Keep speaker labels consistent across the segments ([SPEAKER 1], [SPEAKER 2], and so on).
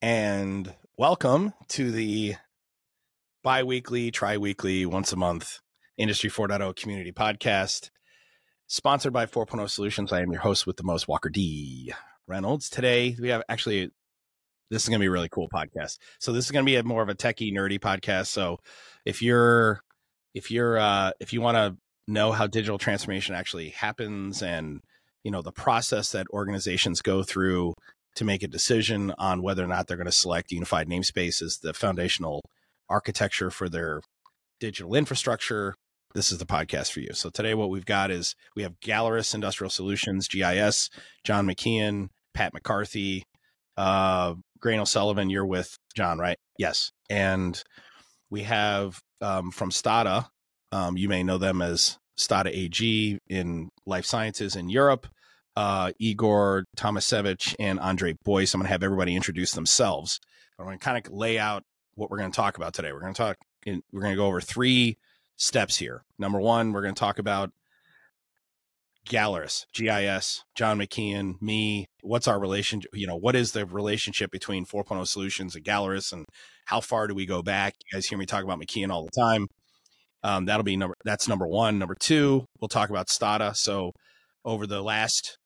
[SPEAKER 1] and welcome to the bi-weekly, tri-weekly, once a month Industry 4.0 community podcast sponsored by 4.0 Solutions. I am your host with the most, Walker D. Reynolds. Today we have actually this is going to be a really cool podcast. So this is going to be a more of a techie nerdy podcast. So if you're if you're uh if you want to know how digital transformation actually happens and you know the process that organizations go through to make a decision on whether or not they're going to select unified namespace as the foundational architecture for their digital infrastructure this is the podcast for you. So today what we've got is we have Galeris industrial solutions gis john mckeon pat mccarthy uh grain o'sullivan you're with john right? Yes. And we have um, from Stada um, you may know them as Stada AG in life sciences in Europe. Uh, Igor Tomasevich and Andre Boyce. I'm going to have everybody introduce themselves. I'm going to kind of lay out what we're going to talk about today. We're going to talk. In, we're going to go over three steps here. Number one, we're going to talk about Galeris, GIS, John McKeon, me. What's our relationship? You know, what is the relationship between 4.0 Solutions and Galeris, and how far do we go back? You guys hear me talk about McKeon all the time. Um, that'll be number. That's number one. Number two, we'll talk about Stada. So over the last,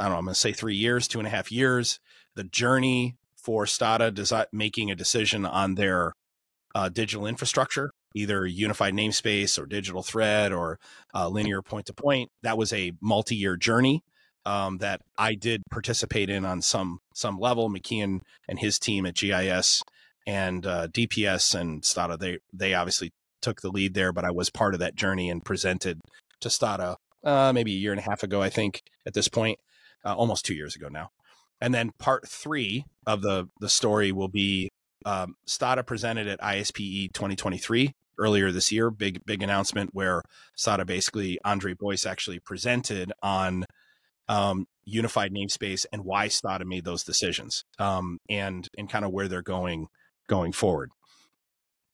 [SPEAKER 1] I don't know, I'm going to say three years, two and a half years, the journey for Stada desi- making a decision on their uh, digital infrastructure, either unified namespace or digital thread or uh, linear point to point. That was a multi-year journey um, that I did participate in on some some level. McKeon and his team at GIS and uh, DPS and Stada, they they obviously took the lead there, but I was part of that journey and presented to Stada uh, maybe a year and a half ago, I think, at this point, uh, almost two years ago now. And then part three of the the story will be um, Stada presented at ISPE 2023 earlier this year. Big big announcement where Stada basically Andre Boyce actually presented on um, unified namespace and why Stada made those decisions um, and and kind of where they're going going forward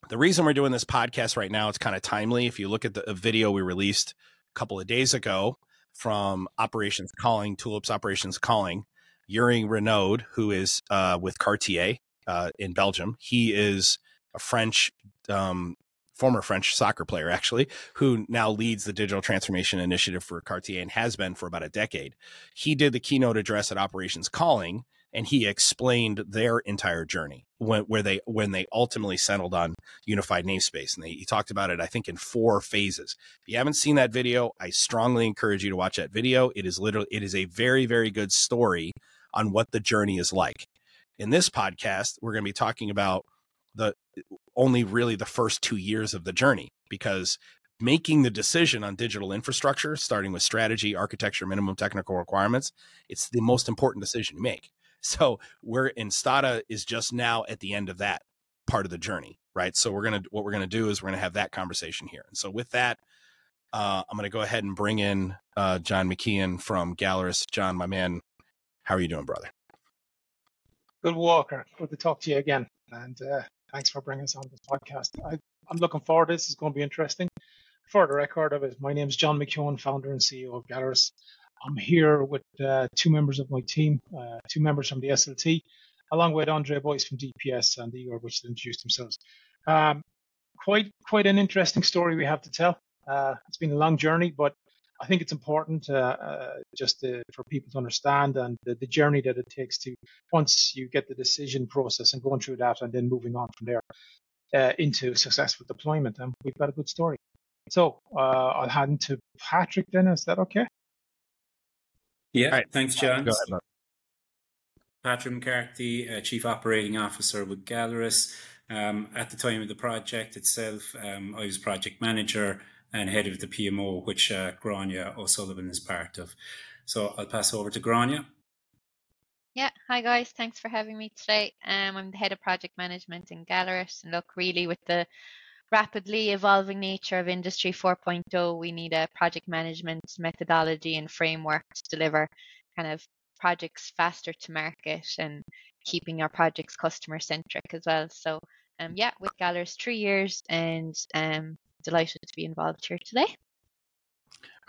[SPEAKER 1] the reason we're doing this podcast right now, it's kind of timely. If you look at the video we released a couple of days ago from Operations Calling, Tulips Operations Calling, Yuri Renaud, who is uh, with Cartier uh, in Belgium, he is a French, um, former French soccer player, actually, who now leads the digital transformation initiative for Cartier and has been for about a decade. He did the keynote address at Operations Calling and he explained their entire journey when where they when they ultimately settled on unified namespace and they, he talked about it i think in four phases. If you haven't seen that video i strongly encourage you to watch that video. It is literally it is a very very good story on what the journey is like. In this podcast we're going to be talking about the only really the first two years of the journey because making the decision on digital infrastructure starting with strategy architecture minimum technical requirements it's the most important decision you make so we're in Stada is just now at the end of that part of the journey, right? So we're gonna what we're gonna do is we're gonna have that conversation here. And so with that, uh, I'm gonna go ahead and bring in uh, John McKeon from Galeris. John, my man, how are you doing, brother?
[SPEAKER 2] Good Walker. Good to talk to you again, and uh, thanks for bringing us on this podcast. I, am looking forward to this. It's going to be interesting. For the record of it, my name is John McKeown, founder and CEO of Galeris. I'm here with uh, two members of my team, uh, two members from the SLT, along with Andre Boyce from DPS and Igor, which introduced themselves. Um, quite quite an interesting story we have to tell. Uh, it's been a long journey, but I think it's important uh, uh, just to, for people to understand and the, the, journey that it takes to once you get the decision process and going through that and then moving on from there uh, into successful deployment. And we've got a good story. So I'll hand to Patrick then. Is that okay?
[SPEAKER 3] Yeah, right. thanks, John. Ahead, Patrick McCarthy, uh, Chief Operating Officer with Galeris. Um, at the time of the project itself, um, I was project manager and head of the PMO, which uh, Grania O'Sullivan is part of. So I'll pass over to Grania.
[SPEAKER 4] Yeah, hi guys. Thanks for having me today. Um, I'm the head of project management in Galeris, and look, really with the rapidly evolving nature of Industry 4.0, we need a project management methodology and framework to deliver kind of projects faster to market and keeping our projects customer centric as well. So, um, yeah, with Galeris three years and um, delighted to be involved here today.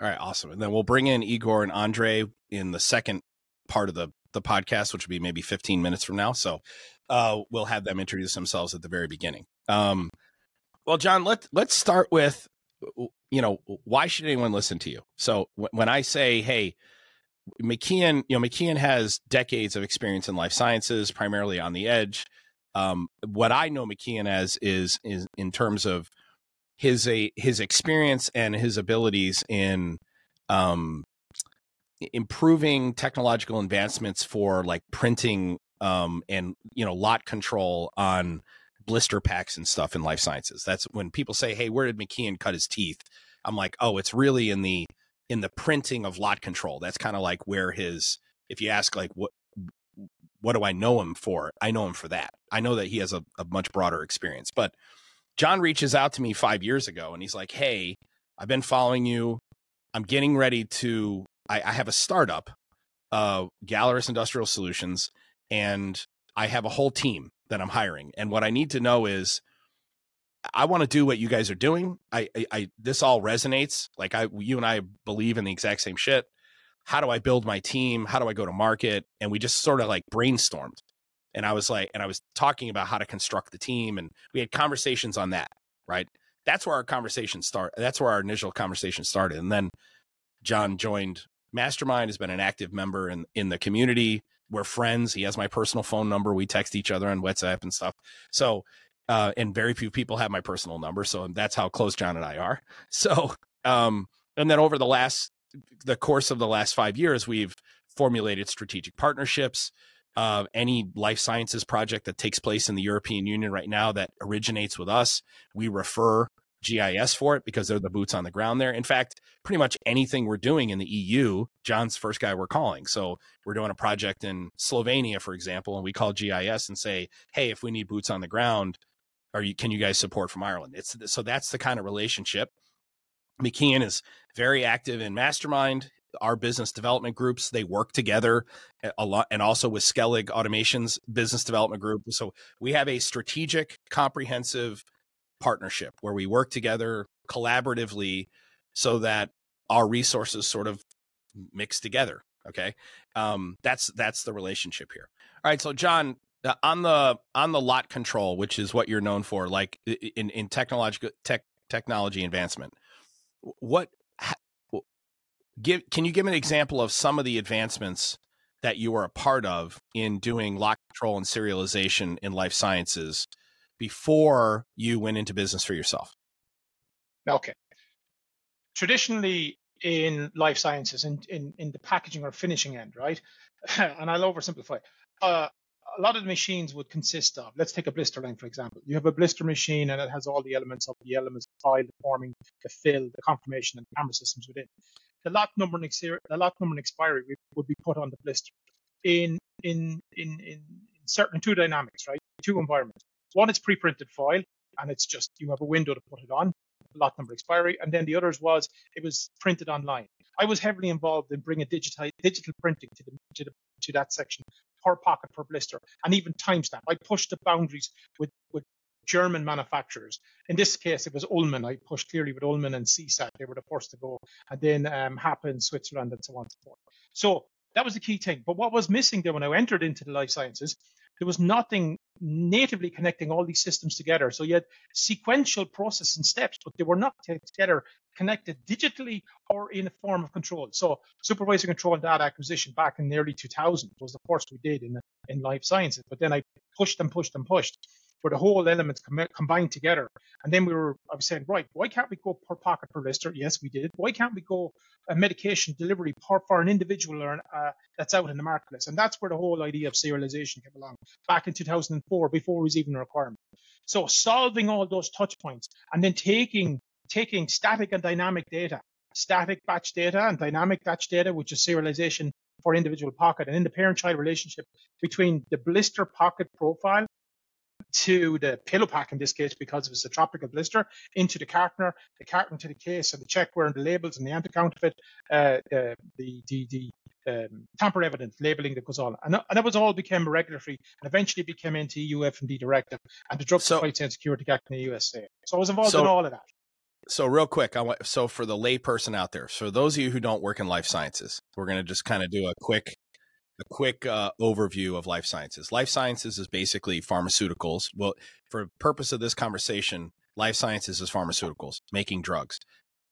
[SPEAKER 1] All right, awesome. And then we'll bring in Igor and Andre in the second part of the the podcast, which will be maybe 15 minutes from now. So uh, we'll have them introduce themselves at the very beginning. Um, well, John, let let's start with you know why should anyone listen to you? So when I say, hey, McKeon, you know, McKeon has decades of experience in life sciences, primarily on the edge. Um, what I know McKeon as is is in terms of his a his experience and his abilities in um, improving technological advancements for like printing um, and you know lot control on blister packs and stuff in life sciences. That's when people say, "Hey, where did McKeon cut his teeth?" I'm like, "Oh, it's really in the in the printing of lot control." That's kind of like where his if you ask like what what do I know him for? I know him for that. I know that he has a, a much broader experience. But John reaches out to me five years ago and he's like, Hey, I've been following you. I'm getting ready to I, I have a startup, uh, Galeris Industrial Solutions, and I have a whole team that I'm hiring. And what I need to know is I want to do what you guys are doing. I, I, I, this all resonates. Like I, you and I believe in the exact same shit. How do I build my team? How do I go to market? And we just sort of like brainstormed. And I was like, and I was talking about how to construct the team, and we had conversations on that. Right. That's where our conversation start. That's where our initial conversation started. And then John joined Mastermind. Has been an active member in in the community we're friends. He has my personal phone number. We text each other on WhatsApp and stuff. So, uh, and very few people have my personal number. So that's how close John and I are. So, um, and then over the last, the course of the last five years, we've formulated strategic partnerships. Uh, any life sciences project that takes place in the European Union right now that originates with us, we refer GIS for it because they're the boots on the ground there. In fact, pretty much anything we're doing in the EU, John's first guy we're calling. So we're doing a project in Slovenia, for example, and we call GIS and say, "Hey, if we need boots on the ground, are you can you guys support from Ireland?" It's so that's the kind of relationship. McKeon is very active in Mastermind. Our business development groups they work together a lot, and also with Skellig Automation's business development group. So we have a strategic, comprehensive partnership where we work together collaboratively so that our resources sort of mix together okay? Um, that's that's the relationship here. All right so john uh, on the on the lot control which is what you're known for like in in technological tech technology advancement what give can you give an example of some of the advancements that you were a part of in doing lot control and serialization in life sciences before you went into business for yourself?
[SPEAKER 2] Okay. Traditionally, in life sciences, in, in, in the packaging or finishing end, right? and I'll oversimplify. Uh, a lot of the machines would consist of, let's take a blister line, for example. You have a blister machine and it has all the elements of the elements, the file, the forming, the fill, the confirmation, and the camera systems within. The lot number and, the lot number and expiry would be put on the blister in, in, in, in certain two dynamics, right? Two environments. One is pre-printed foil, and it's just you have a window to put it on, lot number expiry, and then the others was it was printed online. I was heavily involved in bringing digital digital printing to the, to, the, to that section per pocket per blister, and even timestamp. I pushed the boundaries with with German manufacturers. In this case, it was Uhlmann. I pushed clearly with Uhlmann and CSAT. They were the first to go, and then um, in Switzerland, and so on and so forth. So that was the key thing. But what was missing there when I entered into the life sciences, there was nothing natively connecting all these systems together. So you had sequential process and steps, but they were not together connected digitally or in a form of control. So supervisor control and data acquisition back in the early 2000s was the first we did in, in life sciences. But then I pushed and pushed and pushed for the whole elements com- combined together. And then we were, I was saying, right, why can't we go per pocket per blister? Yes, we did. Why can't we go a medication delivery per, for an individual uh, that's out in the marketplace? And that's where the whole idea of serialization came along back in 2004, before it was even a requirement. So solving all those touch points and then taking taking static and dynamic data, static batch data and dynamic batch data, which is serialization for individual pocket, and in the parent-child relationship between the blister pocket profile to the pillow pack in this case because it was a tropical blister into the cartoner, the carton to the case, and the checkweigher and the labels and the anti-counterfeit, uh, uh, the the the um, tamper evidence labeling that goes on, and, and that was all became regulatory and eventually became into EU FMD directive and the Drug so, Supply Chain Security Act in the USA. So I was involved so, in all of that.
[SPEAKER 1] So real quick, I want so for the layperson out there, for those of you who don't work in life sciences, we're going to just kind of do a quick a quick uh, overview of life sciences. Life sciences is basically pharmaceuticals. Well, for purpose of this conversation, life sciences is pharmaceuticals, making drugs.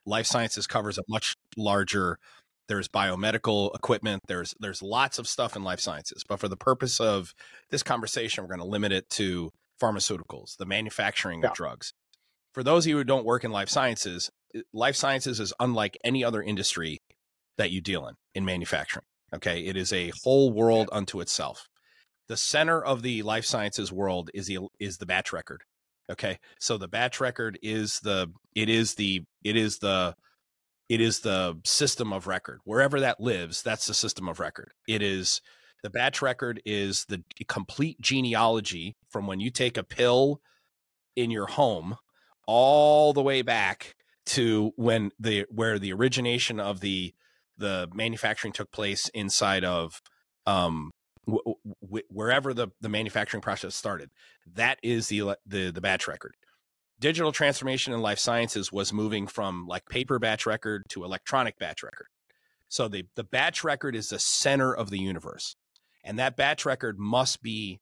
[SPEAKER 1] Life sciences covers a much larger. There's biomedical equipment. There's there's lots of stuff in life sciences. But for the purpose of this conversation, we're going to limit it to pharmaceuticals, the manufacturing yeah. of drugs. For those of you who don't work in life sciences, life sciences is unlike any other industry that you deal in in manufacturing. Okay. It is a whole world unto itself. The center of the life sciences world is the is the batch record. Okay. So the batch record is the it is the it is the it is the system of record. Wherever that lives, that's the system of record. It is the batch record is the complete genealogy from when you take a pill in your home all the way back to when the where the origination of the the manufacturing took place inside of um w- w- wherever the the manufacturing process started. That is the the the batch record. Digital transformation in life sciences was moving from like paper batch record to electronic batch record. So the the batch record is the center of the universe and that batch record must be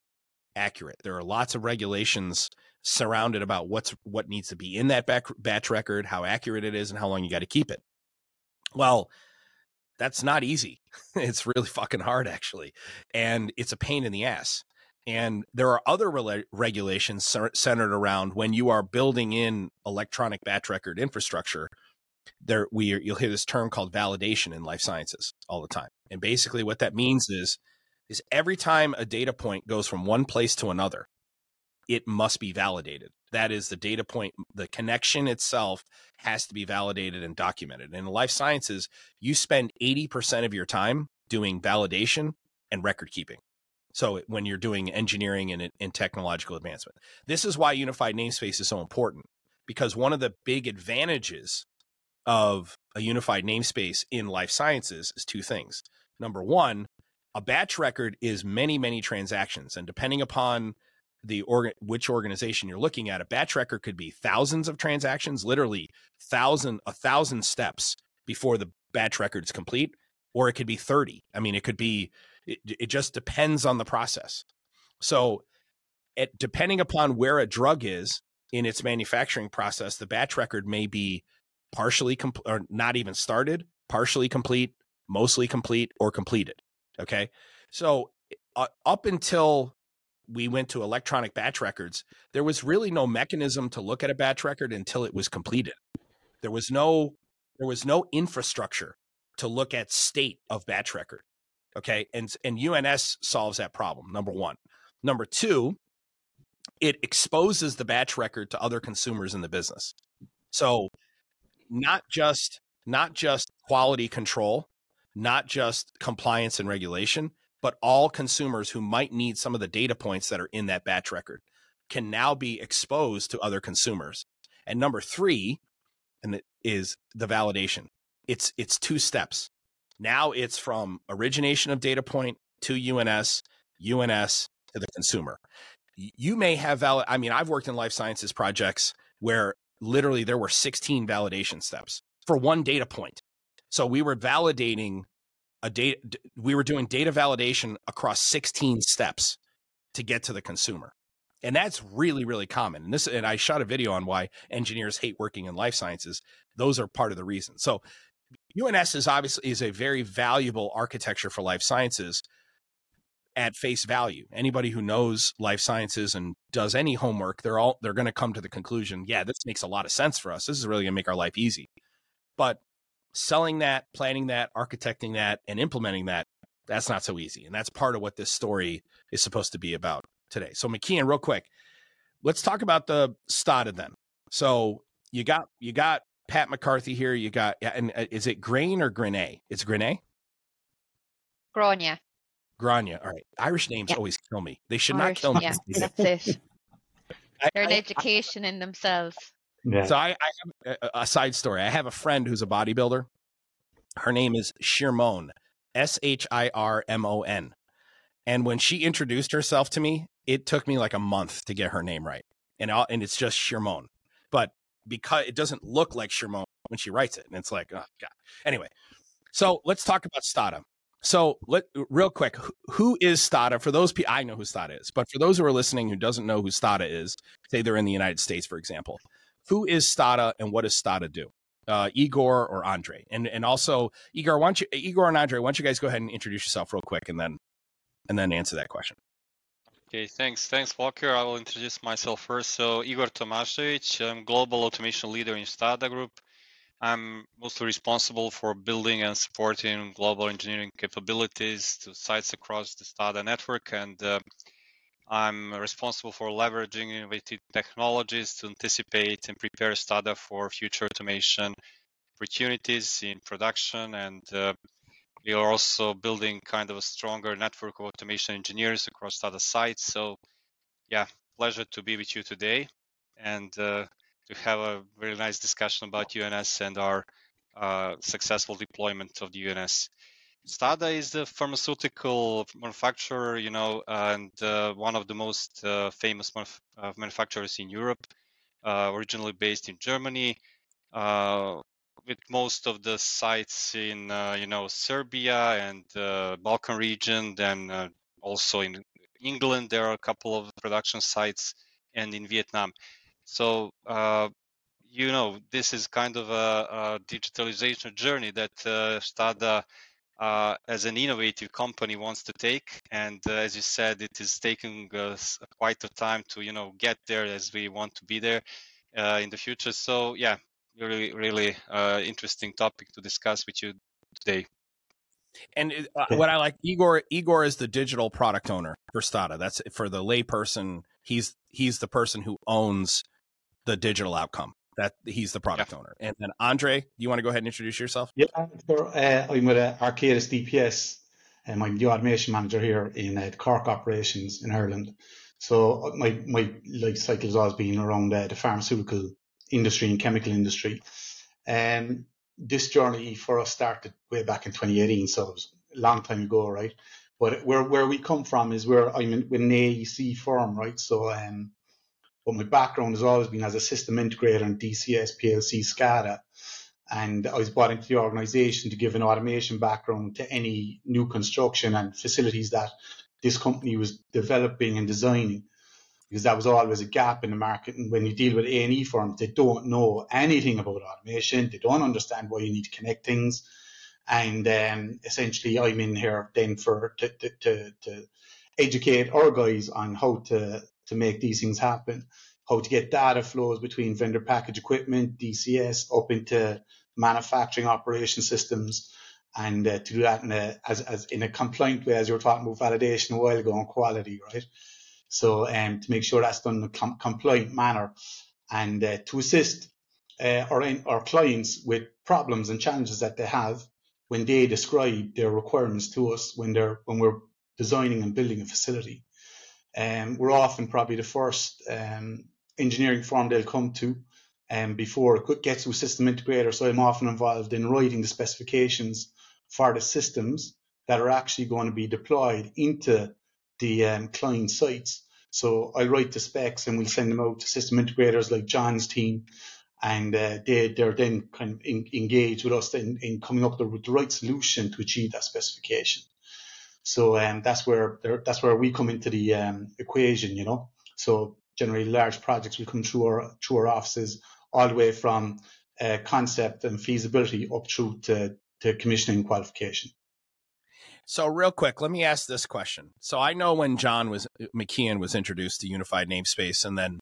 [SPEAKER 1] accurate. There are lots of regulations surrounded about what's what needs to be in that back, batch record how accurate it is and how long you got to keep it. Well that's not easy. it's really fucking hard, actually. And it's a pain in the ass. And there are other re- regulations centered around when you are building in electronic batch record infrastructure. There, we you'll hear this term called validation in life sciences all the time. And basically, what that means is, is every time a data point goes from one place to another, it must be validated. That is the data point, the connection itself has to be validated and documented. In life sciences, you spend 80% of your time doing validation and record keeping. So when you're doing engineering and, and technological advancement, this is why unified namespace is so important because one of the big advantages of a unified namespace in life sciences is two things. Number one, a batch record is many, many transactions. And depending upon the organ which organization you're looking at a batch record could be thousands of transactions literally thousand a thousand steps before the batch record is complete or it could be 30 i mean it could be it, it just depends on the process. So it, depending upon where a drug is in its manufacturing process the batch record may be partially complete or not even started partially complete mostly complete or completed okay? So uh, up until we went to electronic batch records, there was really no mechanism to look at a batch record until it was completed. There was no there was no infrastructure to look at state of batch record. Okay? And and UNS solves that problem. Number 1. Number 2, it exposes the batch record to other consumers in the business. So not just not just quality control, not just compliance and regulation, but all consumers who might need some of the data points that are in that batch record can now be exposed to other consumers. And number three, and it is the validation. It's it's two steps. Now it's from origination of data point to UNS, UNS to the consumer. You may have valid. I mean, I've worked in life sciences projects where literally there were 16 validation steps for one data point. So we were validating a data we were doing data validation across 16 steps to get to the consumer. And that's really really common. And this and i shot a video on why engineers hate working in life sciences. Those are part of the reason. So uns is obviously is a very valuable architecture for life sciences at face value. Anybody who knows life sciences and does any homework they're all they're going to come to the conclusion yeah this makes a lot of sense for us. This is really going to make our life easy. But selling that, planning that, architecting that, and implementing that, that's not so easy. And that's part of what this story is supposed to be about today. So McKeon, real quick, let's talk about the Stada then. So you got you got Pat McCarthy here. You got and uh, is it Grain or Grenay? It's Grenay.
[SPEAKER 4] Grania.
[SPEAKER 1] Grania. All right. Irish names yeah. always kill me. They should Irish, not kill me.
[SPEAKER 4] Yeah, that's it. They're an education in themselves.
[SPEAKER 1] Yeah. So I, I have a, a, side story. I have a friend who's a bodybuilder. Her name is Shirmon, S H I R M O N. And when she introduced herself to me, it took me like a month to get her name right. And I'll, and it's just Shirmon. But because it doesn't look like Shirmon when she writes it. And it's like, oh God. Anyway, so let's talk about Stada. So let real quick, who is Stada? For those people, I know who Stada is, but for those who are listening who doesn't know who Stada is, say they're in the United States, for example, who is Stada and what does Stada do? Uh, Igor or Andre, and and also Igor, why don't you, Igor and Andre, why don't you guys go ahead and introduce yourself real quick, and then and then answer that question.
[SPEAKER 5] Okay, thanks. Thanks, Walker. I will introduce myself first. So, Igor Tomasevich, I'm Global Automation Leader in Stada Group. I'm mostly responsible for building and supporting global engineering capabilities to sites across the Stada network, and uh, I'm responsible for leveraging innovative technologies to anticipate and prepare Stada for future automation opportunities in production and uh, we are also building kind of a stronger network of automation engineers across STADA sites. So, yeah, pleasure to be with you today and uh, to have a very nice discussion about UNS and our uh, successful deployment of the UNS. Stada is the pharmaceutical manufacturer, you know, and uh, one of the most uh, famous uh, manufacturers in Europe, uh, originally based in Germany with most of the sites in uh, you know Serbia and uh, Balkan region, then uh, also in England there are a couple of production sites, and in Vietnam. So uh, you know this is kind of a, a digitalization journey that uh, Stada. Uh, as an innovative company wants to take and as you said it is taking us quite a time to you know get there as we want to be there in the future so yeah really really uh, interesting topic to discuss with you today.
[SPEAKER 1] And uh, what I like, Igor, Igor is the digital product owner for Stada. That's for the layperson. He's he's the person who owns the digital outcome. That he's the product yeah. owner. And then Andre, do you want to go ahead and introduce yourself?
[SPEAKER 6] Yeah, uh, I'm with uh, Arcadis DPS, and I'm the automation manager here in uh, Cork operations in Ireland. So uh, my my life cycle has always been around uh, the pharmaceutical industry and chemical industry. Um, this journey for us started way back in 2018, so it was a long time ago, right? But where where we come from is where I'm in, with an AEC firm, right? So, um, but my background has always been as a system integrator in DCS, PLC, SCADA, and I was brought into the organisation to give an automation background to any new construction and facilities that this company was developing and designing because that was always a gap in the market. And when you deal with A&E firms, they don't know anything about automation. They don't understand why you need to connect things. And um, essentially, I'm in here then for to, to, to, to educate our guys on how to, to make these things happen, how to get data flows between vendor package equipment, DCS, up into manufacturing operation systems, and uh, to do that in a, as, as in a compliant way, as you were talking about validation a while ago on quality, right? So um, to make sure that's done in a com- compliant manner and uh, to assist uh, our, our clients with problems and challenges that they have when they describe their requirements to us when they're when we're designing and building a facility. Um, we're often probably the first um, engineering firm they'll come to um, before it gets to a system integrator. So I'm often involved in writing the specifications for the systems that are actually going to be deployed into the um, client sites. So I write the specs and we send them out to system integrators like John's team, and uh, they they're then kind of in, engaged with us in, in coming up with the right solution to achieve that specification. So um, that's where that's where we come into the um, equation, you know. So generally, large projects will come through our through our offices all the way from uh, concept and feasibility up through to, to commissioning qualification.
[SPEAKER 1] So real quick, let me ask this question. So I know when John was McKeon was introduced to unified namespace and then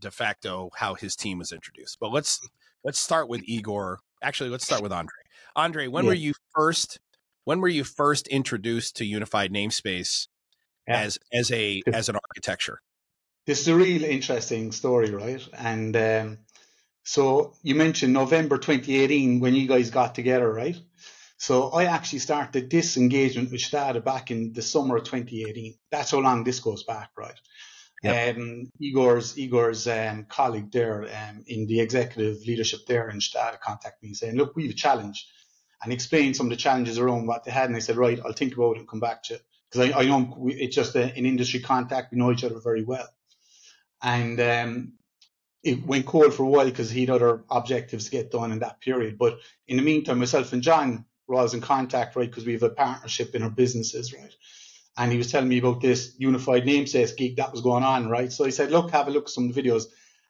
[SPEAKER 1] de facto how his team was introduced. But let's let's start with Igor. Actually, let's start with Andre. Andre, when yeah. were you first when were you first introduced to unified namespace yeah. as as a as an architecture?
[SPEAKER 6] This is a real interesting story, right? And um, so you mentioned November 2018 when you guys got together, right? So I actually started this engagement, which started back in the summer of 2018. That's how long this goes back, right? Yep. Um, Igor's Igor's um, colleague there um, in the executive leadership there in Stada contacted me saying, "Look, we have a challenge," and explained some of the challenges around what they had. And I said, "Right, I'll think about it and come back to you." Because I, I know it's just a, an industry contact. We know each other very well. And um, it went cold for a while because he had other objectives to get done in that period. But in the meantime, myself and John we're always in contact, right? Because we have a partnership in our businesses, right? And he was telling me about this unified namespace gig that was going on, right? So I said, look, have a look at some of the videos.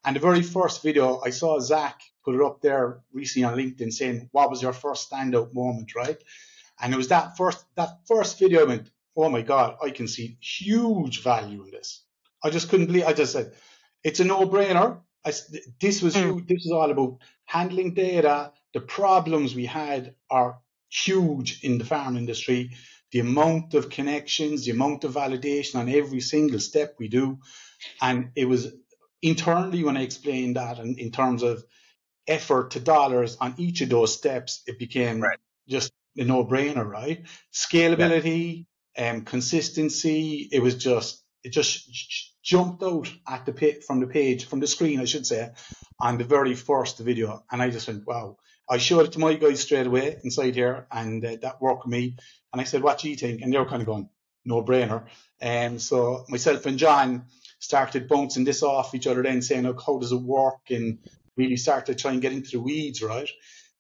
[SPEAKER 6] And the very first video, I saw Zach put it up there recently on LinkedIn saying, what was your first standout moment, right? And it was that first, that first video I went, oh my God, I can see huge value in this. I just couldn't believe, I just said, it's a no brainer. I, this was mm. this is all about handling data. The problems we had are huge in the farm industry. The amount of connections, the amount of validation on every single step we do, and it was internally when I explained that, and in terms of effort to dollars on each of those steps, it became right. just a no-brainer, right? Scalability and yeah. um, consistency. It was just it just jumped out at the pit from the page from the screen, I should say, on the very first video, and I just went, wow. I showed it to my guys straight away inside here, and uh, that worked with me. And I said, "What do you think?" And they were kind of going, "No brainer." And um, so myself and John started bouncing this off each other, then saying, "Look, how does it work?" And really started trying get into the weeds, right?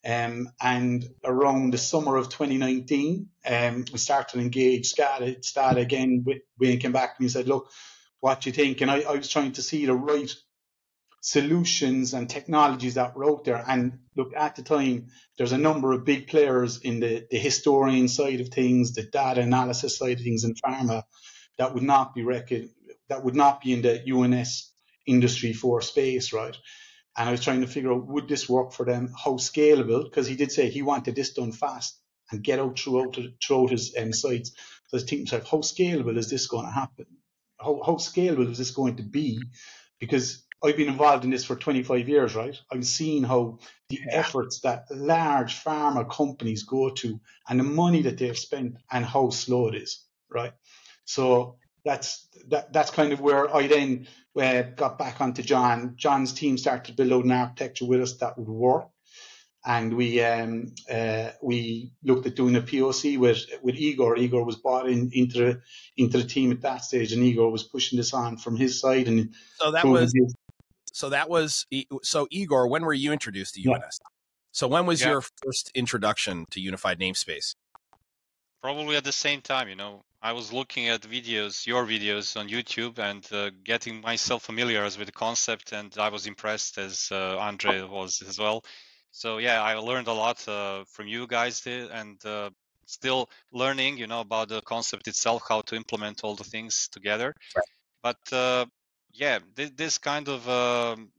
[SPEAKER 6] Um, and around the summer of 2019, um, we started to engage Stada, Stada again. Wayne came back to me and said, look, what do you think? And I, I was trying to see the right solutions and technologies that were out there. And look, at the time, there's a number of big players in the, the historian side of things, the data analysis side of things in pharma that would not be rec- that would not be in the UNS industry for space, right? And I was trying to figure out would this work for them? How scalable? Because he did say he wanted this done fast and get out throughout throughout his um, sites. So I was thinking myself, how scalable is this going to happen? How how scalable is this going to be? Because I've been involved in this for 25 years, right? I've seen how the efforts that large pharma companies go to and the money that they've spent and how slow it is, right? So that's that, that's kind of where I then uh, got back onto John. John's team started to build an architecture with us that would work, and we um, uh, we looked at doing a POC with with Igor. Igor was brought in into the into the team at that stage, and Igor was pushing this on from his side. And
[SPEAKER 1] so that was his... so that was so Igor. When were you introduced to UNS? Yeah. So when was yeah. your first introduction to unified namespace?
[SPEAKER 5] Probably at the same time, you know. I was looking at videos, your videos on YouTube, and uh, getting myself familiar with the concept, and I was impressed as uh, Andre was as well. So yeah, I learned a lot uh, from you guys, and uh, still learning, you know, about the concept itself, how to implement all the things together. Right. But uh, yeah, this, this, kind of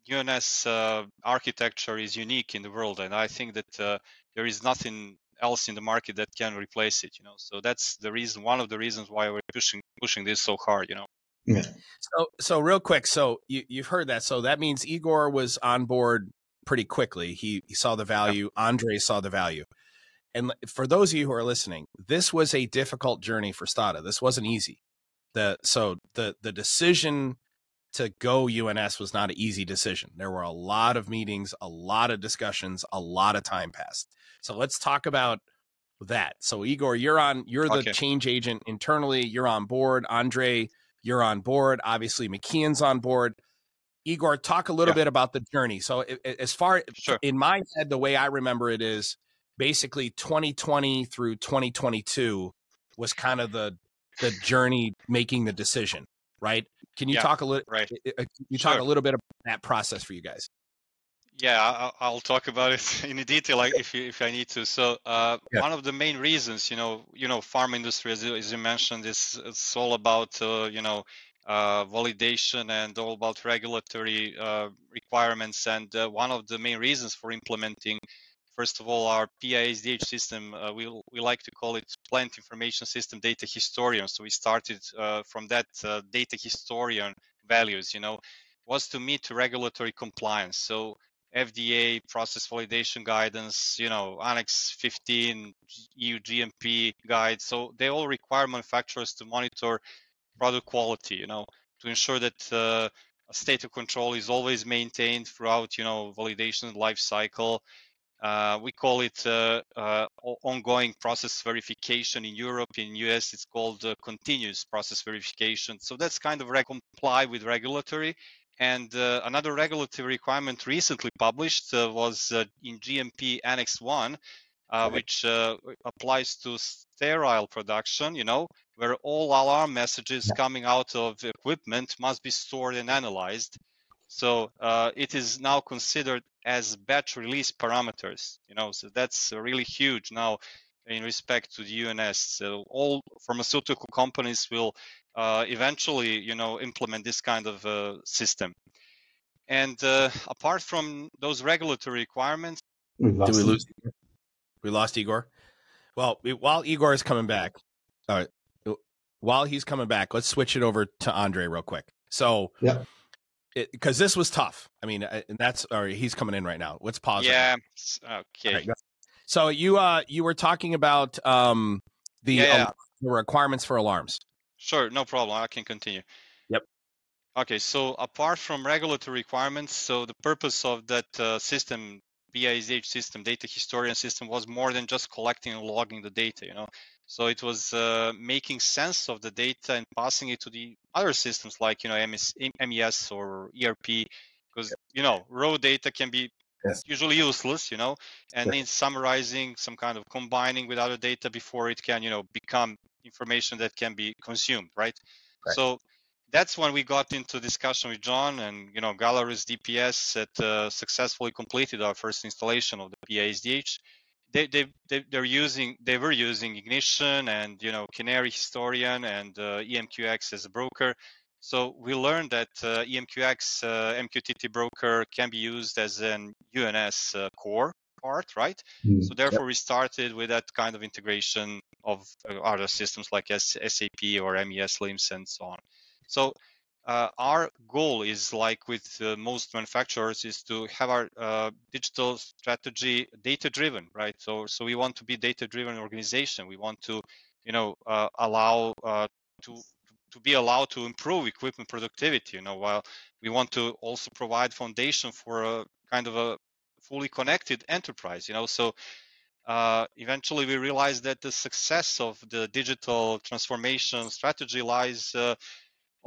[SPEAKER 5] UNS um, uh, architecture is unique in the world, and I think that there is nothing else in the market that can replace it you know so that's the reason one of the reasons why we're pushing pushing this so hard you know
[SPEAKER 1] yeah. So so real quick, so you you've heard that. So that means Igor was on board pretty quickly. He he saw the value. Yeah. Andre saw the value. And for those of you who are listening, this was a difficult journey for Stada. This wasn't easy. The so the the decision to go UNS was not an easy decision. There were a lot of meetings, a lot of discussions, a lot of time passed. So let's talk about that. So Igor, you're on you're the okay. change agent internally, you're on board. Andre, you're on board. Obviously McKeon's on board. Igor, talk a little yeah. bit about the journey. So as far sure. in my head the way I remember it is basically 2020 through 2022 was kind of the the journey making the decision right? Can you yeah, talk a little? Right. You sure. talk a little bit about that process for you guys.
[SPEAKER 5] Yeah, I'll, talk about it in detail if you, if I need to. So uh, yeah. one of the main reasons, you know, you know, farm industry, as you, as you mentioned, is it's all about uh, you know uh, validation and all about regulatory uh, requirements. And uh, one of the main reasons for implementing First of all, our PISDH system, uh, we, we like to call it Plant Information System Data Historian. So we started uh, from that uh, data historian values, you know, was to meet regulatory compliance. So FDA process validation guidance, you know, Annex 15, EU GMP guide. So they all require manufacturers to monitor product quality, you know, to ensure that uh, a state of control is always maintained throughout, you know, validation life cycle uh, we call it uh, uh, ongoing process verification in Europe. In US, it's called uh, continuous process verification. So that's kind of comply with regulatory. And uh, another regulatory requirement recently published uh, was in GMP Annex 1. uh, which uh, applies to sterile production, you know, where all alarm messages coming out of equipment must be stored and analyzed. So uh, it is now considered as batch release parameters, you know, so that's really huge now in respect to the UNS. So all pharmaceutical companies will uh, eventually, you know, implement this kind of uh, system. And uh, apart from those regulatory requirements,
[SPEAKER 1] we do we lose? We lost Igor. Well, while Igor is coming back, uh, while he's coming back, let's switch it over to Andre real quick. So,
[SPEAKER 6] yeah,
[SPEAKER 1] because this was tough. I mean, and that's or he's coming in right now. Let's pause.
[SPEAKER 5] Yeah. Okay. Right,
[SPEAKER 1] so you uh you were talking about um the, yeah. the requirements for alarms.
[SPEAKER 5] Sure, no problem. I can continue.
[SPEAKER 1] Yep.
[SPEAKER 5] Okay, so apart from regulatory requirements, so the purpose of that uh, system BISH system, data historian system, was more than just collecting and logging the data. You know, so it was uh, making sense of the data and passing it to the other systems like you know MS, MES or ERP, because you know raw data can be yes. usually useless. You know, and yes. summarizing, some kind of combining with other data before it can you know become information that can be consumed, right? right. So that's when we got into discussion with John and you know Galeris DPS that uh, successfully completed our first installation of the PISDH. They, they, they they're using they were using Ignition and you know Canary Historian and uh, EMQX as a broker. So we learned that uh, EMQX uh, MQTT broker can be used as an UNS uh, core part, right? Mm, so therefore, yep. we started with that kind of integration of uh, other systems like SAP or MES LIMS and so on. So uh, our goal is like with uh, most manufacturers is to have our uh, digital strategy data driven right? So so we want to be data driven organization. We want to you know uh, allow uh, to to be allowed to improve equipment productivity you know while we want to also provide foundation for a kind of a fully connected enterprise you know? So uh, eventually we realized that the success of the digital transformation strategy lies uh,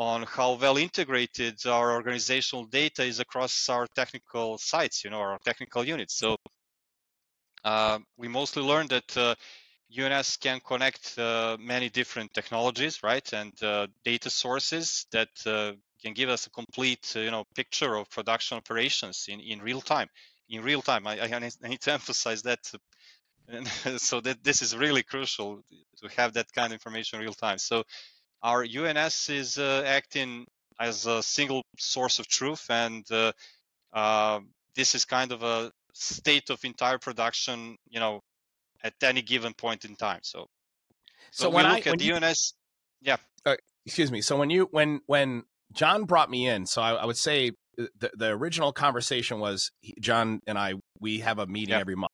[SPEAKER 5] on how well integrated our organizational data is across our technical sites, you know, our technical units. So uh, we mostly learned that uh, UNS can connect uh, many different technologies, right, and uh, data sources that uh, can give us a complete, uh, you know, picture of production operations in, in real time. In real time, I, I need to emphasize that. so that this is really crucial to have that kind of information in real time. So our UNS is uh, acting as a single source of truth, and uh, uh, this is kind of a state of entire production, you know, at any given point in time. So, so, when look I, at the UNS, yeah.
[SPEAKER 1] Uh, excuse me. So when you when when John brought me in, so I, I would say the the original conversation was John and I we have a meeting yeah. every month.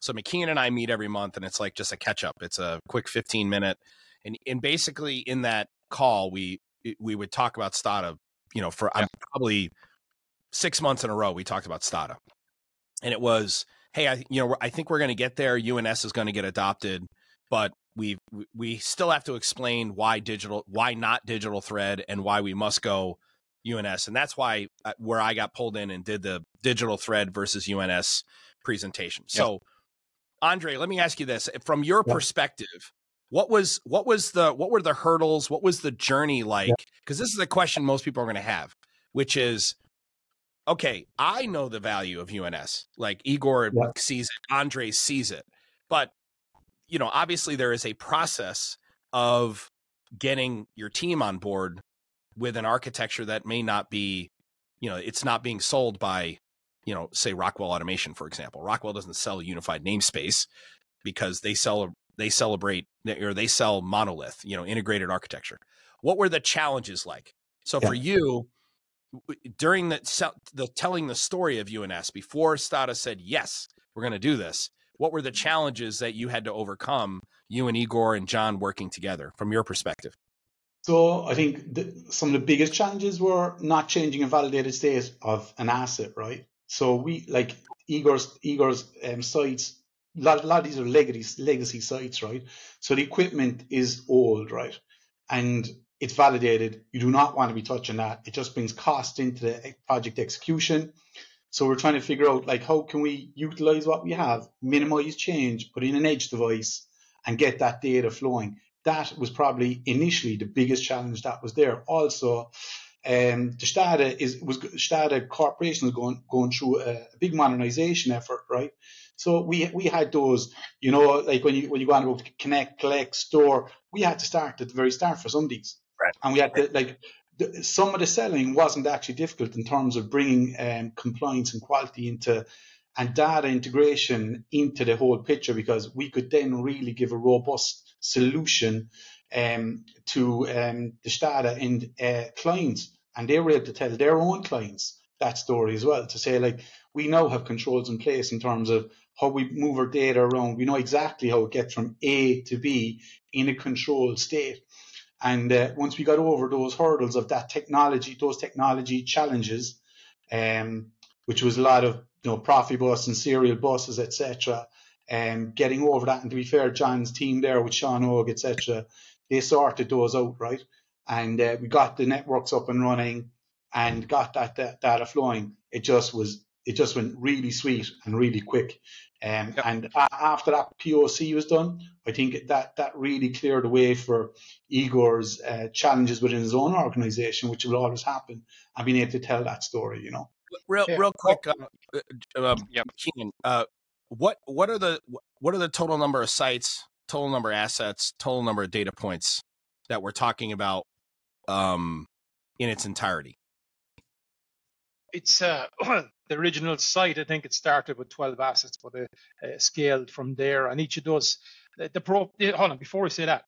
[SPEAKER 1] So McKeon and I meet every month, and it's like just a catch up. It's a quick fifteen minute and and basically in that call we we would talk about Stada. You know, for yeah. probably six months in a row, we talked about Stada, and it was, hey, I you know I think we're going to get there. UNS is going to get adopted, but we we still have to explain why digital, why not digital thread, and why we must go UNS, and that's why uh, where I got pulled in and did the digital thread versus UNS presentation. Yeah. So, Andre, let me ask you this: from your yeah. perspective, what was what was the what were the hurdles? What was the journey like? Because this is a question most people are going to have which is okay i know the value of uns like igor yeah. sees it andre sees it but you know obviously there is a process of getting your team on board with an architecture that may not be you know it's not being sold by you know say rockwell automation for example. Rockwell doesn't sell a unified namespace because they sell a they celebrate or they sell monolith, you know, integrated architecture. What were the challenges like? So yeah. for you, during the the telling the story of UNS before Stada said yes, we're going to do this. What were the challenges that you had to overcome? You and Igor and John working together from your perspective.
[SPEAKER 6] So I think the, some of the biggest challenges were not changing a validated state of an asset, right? So we like Igor's Igor's um, sites lot, a lot of these are legacy, legacy sites, right? So the equipment is old, right? And it's validated. You do not want to be touching that. It just brings cost into the project execution. So we're trying to figure out like how can we utilize what we have, minimize change, put in an edge device, and get that data flowing. That was probably initially the biggest challenge that was there. Also, um, the Stada is was Stada Corporation is going going through a, a, big modernization effort, right? So we we had those, you know, like when you when you go on to connect, collect, store, we had to start at the very start for some of these,
[SPEAKER 1] right.
[SPEAKER 6] and we had to like the, some of the selling wasn't actually difficult in terms of bringing um, compliance and quality into and data integration into the whole picture because we could then really give a robust solution um, to um, the Stada and uh, clients, and they were able to tell their own clients that story as well to say like we now have controls in place in terms of how we move our data around. We know exactly how it gets from A to B in a controlled state. And uh, once we got over those hurdles of that technology, those technology challenges, um, which was a lot of you know Profibus and serial buses, etc., and um, getting over that. And to be fair, John's team there with Sean Og, etc., they sorted those out right, and uh, we got the networks up and running and got that, that data flowing. It just was it just went really sweet and really quick. Um, yep. And after that POC was done, I think that that really cleared the way for Igor's uh, challenges within his own organization, which will always happen, and being able to tell that story. You know,
[SPEAKER 1] real yeah. real quick, uh, uh, um, yep. Keenan, uh, what what are the what are the total number of sites, total number of assets, total number of data points that we're talking about um, in its entirety?
[SPEAKER 2] It's uh, the original site, I think it started with 12 assets, but it uh, scaled from there. And each of those, the, the pro, hold on, before we say that,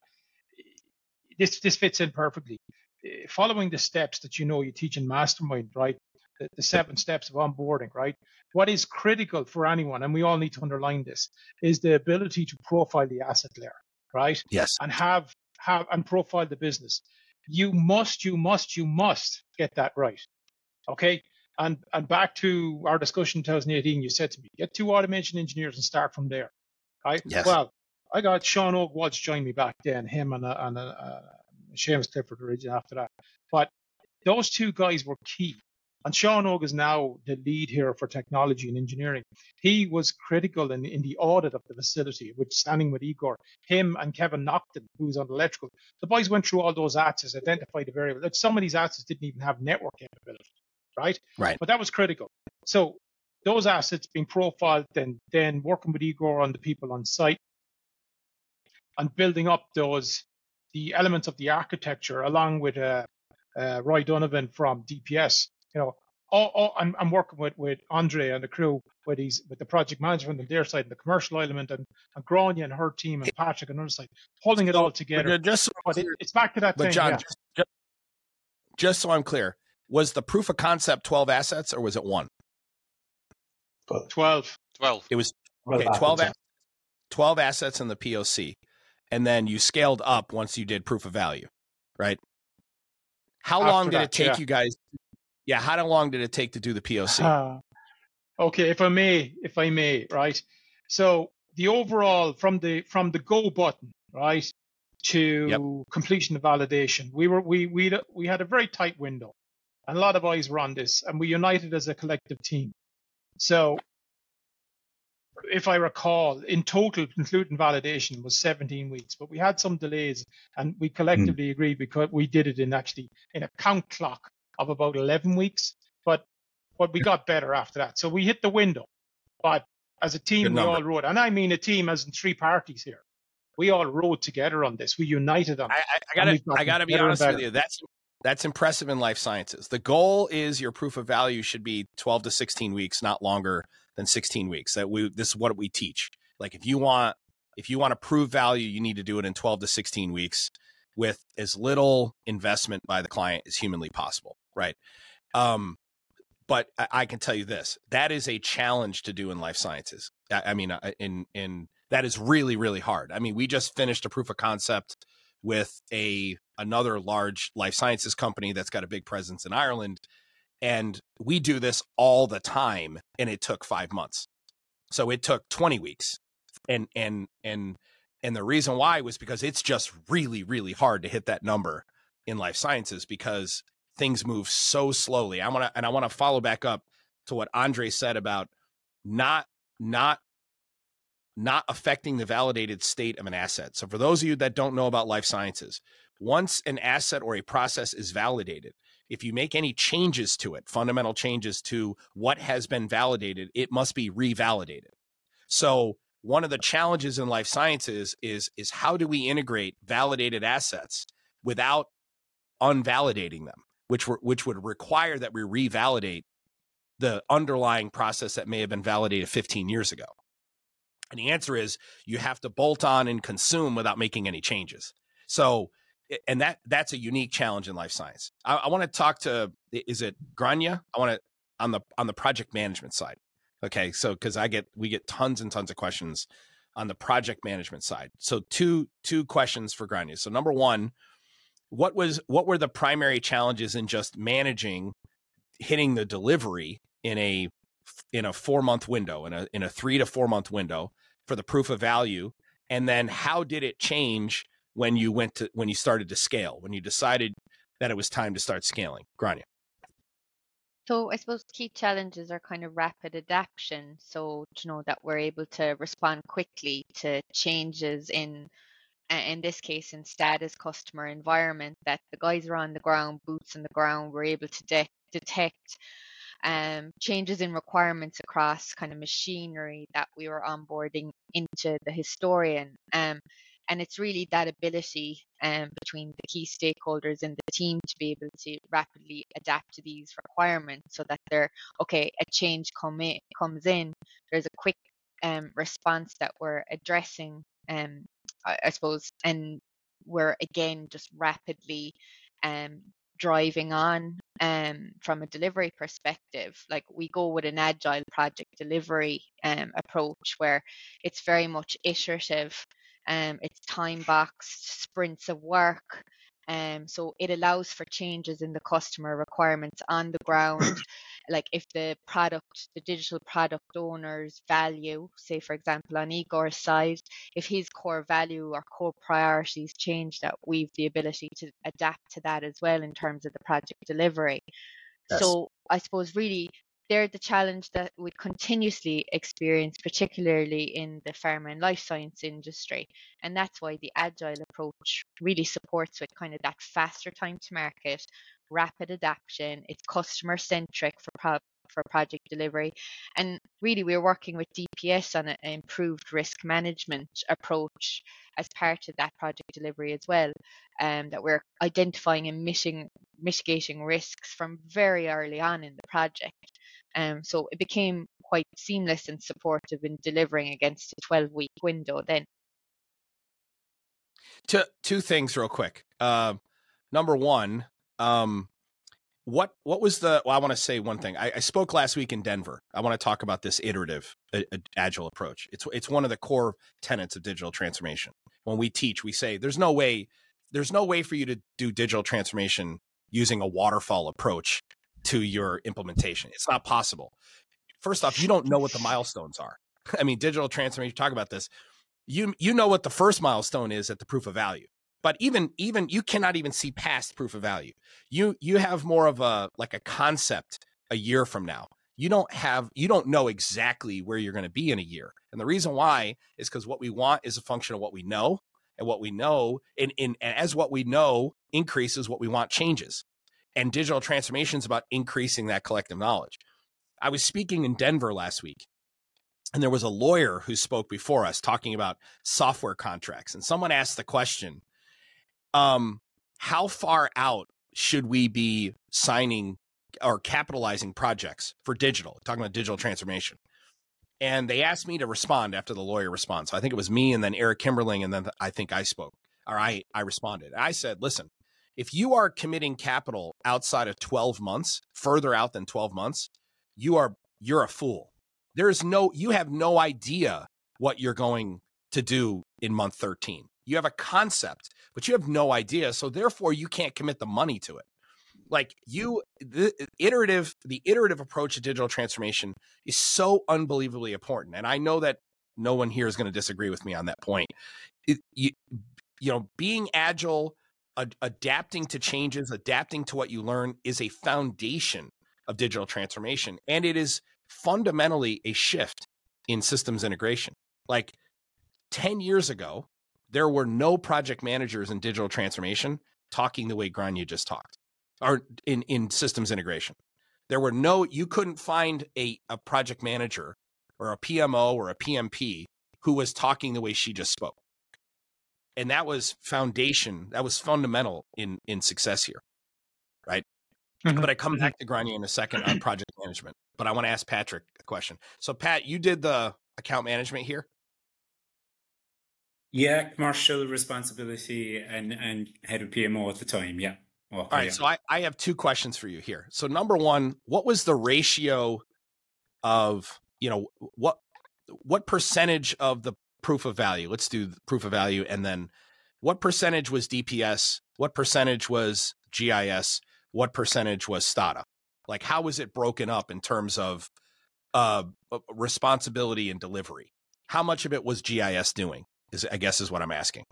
[SPEAKER 2] this this fits in perfectly. Uh, following the steps that you know you teach in Mastermind, right? The, seven steps of onboarding, right? What is critical for anyone, and we all need to underline this, is the ability to profile the asset layer, right?
[SPEAKER 1] Yes.
[SPEAKER 2] And have have and profile the business. You must, you must, you must get that right. Okay. And and back to our discussion in 2018, you said to me, get two automation engineers and start from there. Right?
[SPEAKER 1] Yes.
[SPEAKER 2] Well, I got Sean Og Walsh joined me back then, him and a, and a, a Seamus Clifford originally after that. But those two guys were key. And Sean Og is now the lead here for technology and engineering. He was critical in, in the audit of the facility, which standing with Igor, him and Kevin Nocton, who's on electrical. The boys went through all those assets, identified the variable. Like some of these assets didn't even have network capability right?
[SPEAKER 1] Right.
[SPEAKER 2] But that was critical. So those assets being profiled, then then working with Igor on the people on site and building up those the elements of the architecture along with uh, uh, Roy Donovan from DPS. You know, all, all, I'm, I'm working with, with Andre and the crew with these with the project management on their side and the commercial element and, and Grania and her team and Patrick on their side, holding it all together.
[SPEAKER 1] But just
[SPEAKER 2] but it, it's back to that
[SPEAKER 1] but
[SPEAKER 2] thing.
[SPEAKER 1] John,
[SPEAKER 2] yeah.
[SPEAKER 1] just, just, just so I'm clear, was the proof of concept 12 assets or was it one?
[SPEAKER 2] 12.
[SPEAKER 5] 12.
[SPEAKER 1] It was okay, 12, 12 assets in the POC. And then you scaled up once you did proof of value, right? How After long did that, it take yeah. you guys? Yeah, how long did it take to do the POC? Uh,
[SPEAKER 2] okay, if I may, if I may, right? So the overall from the from the go button, right, to yep. completion of validation, we were we we we had a very tight window and a lot of eyes were on this, and we united as a collective team. So, if I recall, in total, including validation, was 17 weeks, but we had some delays, and we collectively mm. agreed because we did it in actually in a count clock of about 11 weeks. But but we got better after that, so we hit the window. But as a team, we all rode, and I mean a team as in three parties here. We all rode together on this. We united on.
[SPEAKER 1] I, I, I gotta, I gotta be honest with you. That's that's impressive in life sciences. The goal is your proof of value should be 12 to 16 weeks, not longer than 16 weeks. That we this is what we teach. Like if you want if you want to prove value, you need to do it in 12 to 16 weeks with as little investment by the client as humanly possible, right? Um, but I, I can tell you this: that is a challenge to do in life sciences. I, I mean, in in that is really really hard. I mean, we just finished a proof of concept with a another large life sciences company that's got a big presence in Ireland and we do this all the time and it took 5 months. So it took 20 weeks. And and and and the reason why was because it's just really really hard to hit that number in life sciences because things move so slowly. I want to and I want to follow back up to what Andre said about not not not affecting the validated state of an asset. So for those of you that don't know about life sciences, once an asset or a process is validated, if you make any changes to it, fundamental changes to what has been validated, it must be revalidated. So one of the challenges in life sciences is is how do we integrate validated assets without unvalidating them, which were, which would require that we revalidate the underlying process that may have been validated 15 years ago. And the answer is you have to bolt on and consume without making any changes. So, and that that's a unique challenge in life science. I, I want to talk to is it Grania? I want to on the on the project management side. Okay, so because I get we get tons and tons of questions on the project management side. So two two questions for Grania. So number one, what was what were the primary challenges in just managing hitting the delivery in a in a four month window in a in a three to four month window for the proof of value? And then how did it change when you went to when you started to scale when you decided that it was time to start scaling? Grania.
[SPEAKER 4] So I suppose key challenges are kind of rapid adaptation. So to know that we're able to respond quickly to changes in, in this case, in Stada's customer environment, that the guys are on the ground, boots on the ground, we're able to de- detect um, changes in requirements across kind of machinery that we were onboarding into the historian. Um, and it's really that ability um, between the key stakeholders and the team to be able to rapidly adapt to these requirements so that they're okay a change come in, comes in there's a quick um, response that we're addressing um, I, suppose and we're again just rapidly um, driving on um, from a delivery perspective. Like we go with an agile project delivery um, approach where it's very much iterative, um, it's time boxed sprints of work. Um, so it allows for changes in the customer requirements on the ground. like if the product, the digital product owner's value, say for example on Igor's side, if his core value or core priorities change, that we've the ability to adapt to that as well in terms of the project delivery. Yes. So I suppose really they're the challenge that we continuously experience, particularly in the pharma and life science industry. And that's why the agile approach really supports with kind of that faster time to market, rapid adaptation. It's customer centric for pro- for project delivery. And really, we're working with DPS on an improved risk management approach as part of that project delivery as well. Um, that we're identifying and mitigating, mitigating risks from very early on in the project. Um, so it became quite seamless and supportive in delivering against a 12 week window then.
[SPEAKER 1] Two, two things real quick. Uh, number one, um, what what was the well i want to say one thing I, I, spoke last week in denver i want to talk about this iterative agile approach it's it's one of the core tenets of digital transformation when we teach we say there's no way there's no way for you to do digital transformation using a waterfall approach to your implementation. It's not possible. First off you don't know what the milestones are. I mean digital transformation talk about this you you know what the first milestone is at the proof of value. But even even you cannot even see past proof of value. You you have more of a like a concept a year from now. You don't have you don't know exactly where you're going to be in a year. And the reason why is because what we want is a function of what we know. And what we know and, and, and as what we know increases what we want changes and digital transformation is about increasing that collective knowledge i was speaking in denver last week and there was a lawyer who spoke before us talking about software contracts and someone asked the question um, how far out should we be signing or capitalizing projects for digital? Talking about digital transformation. And they asked me to respond after the lawyer response. So I think it was me and then Eric Kimberling, and then I think I spoke or I, I responded. I said, listen, if you are committing capital outside of 12 months, further out than 12 months, you are you're a fool. There is no you have no idea what you're going to do in month 13. You have a concept, but you have no idea. So therefore, you can't commit the money to it. Like you, the iterative, the iterative approach to digital transformation is so unbelievably important. And I know that no one here is going to disagree with me on that point. It, you, you know, being agile, ad- adapting to changes, adapting to what you learn is a foundation of digital transformation. And it is fundamentally a shift in systems integration. Like 10 years ago, there were no project managers in digital transformation talking the way Grania just talked or in, in systems integration. There were no, you couldn't find a, a project manager or a PMO or a PMP who was talking the way she just spoke. And that was foundation, that was fundamental in in success here. Right. Mm-hmm. But I come mm-hmm. back to Grania in a second on project management. But I want to ask Patrick a question. So Pat, you did the account management here?
[SPEAKER 3] Yeah, commercial responsibility and and head of PMO at the time. Yeah.
[SPEAKER 1] Well, All right. Yeah. So I, I have two questions for you here. So number one, what was the ratio of, you know, what what percentage of the proof of value? Let's do proof of value and then what percentage was DPS? What percentage was GIS? What percentage was Stada? Like how was it broken up in terms of uh responsibility and delivery? How much of it was GIS doing? Is I guess is what I'm asking.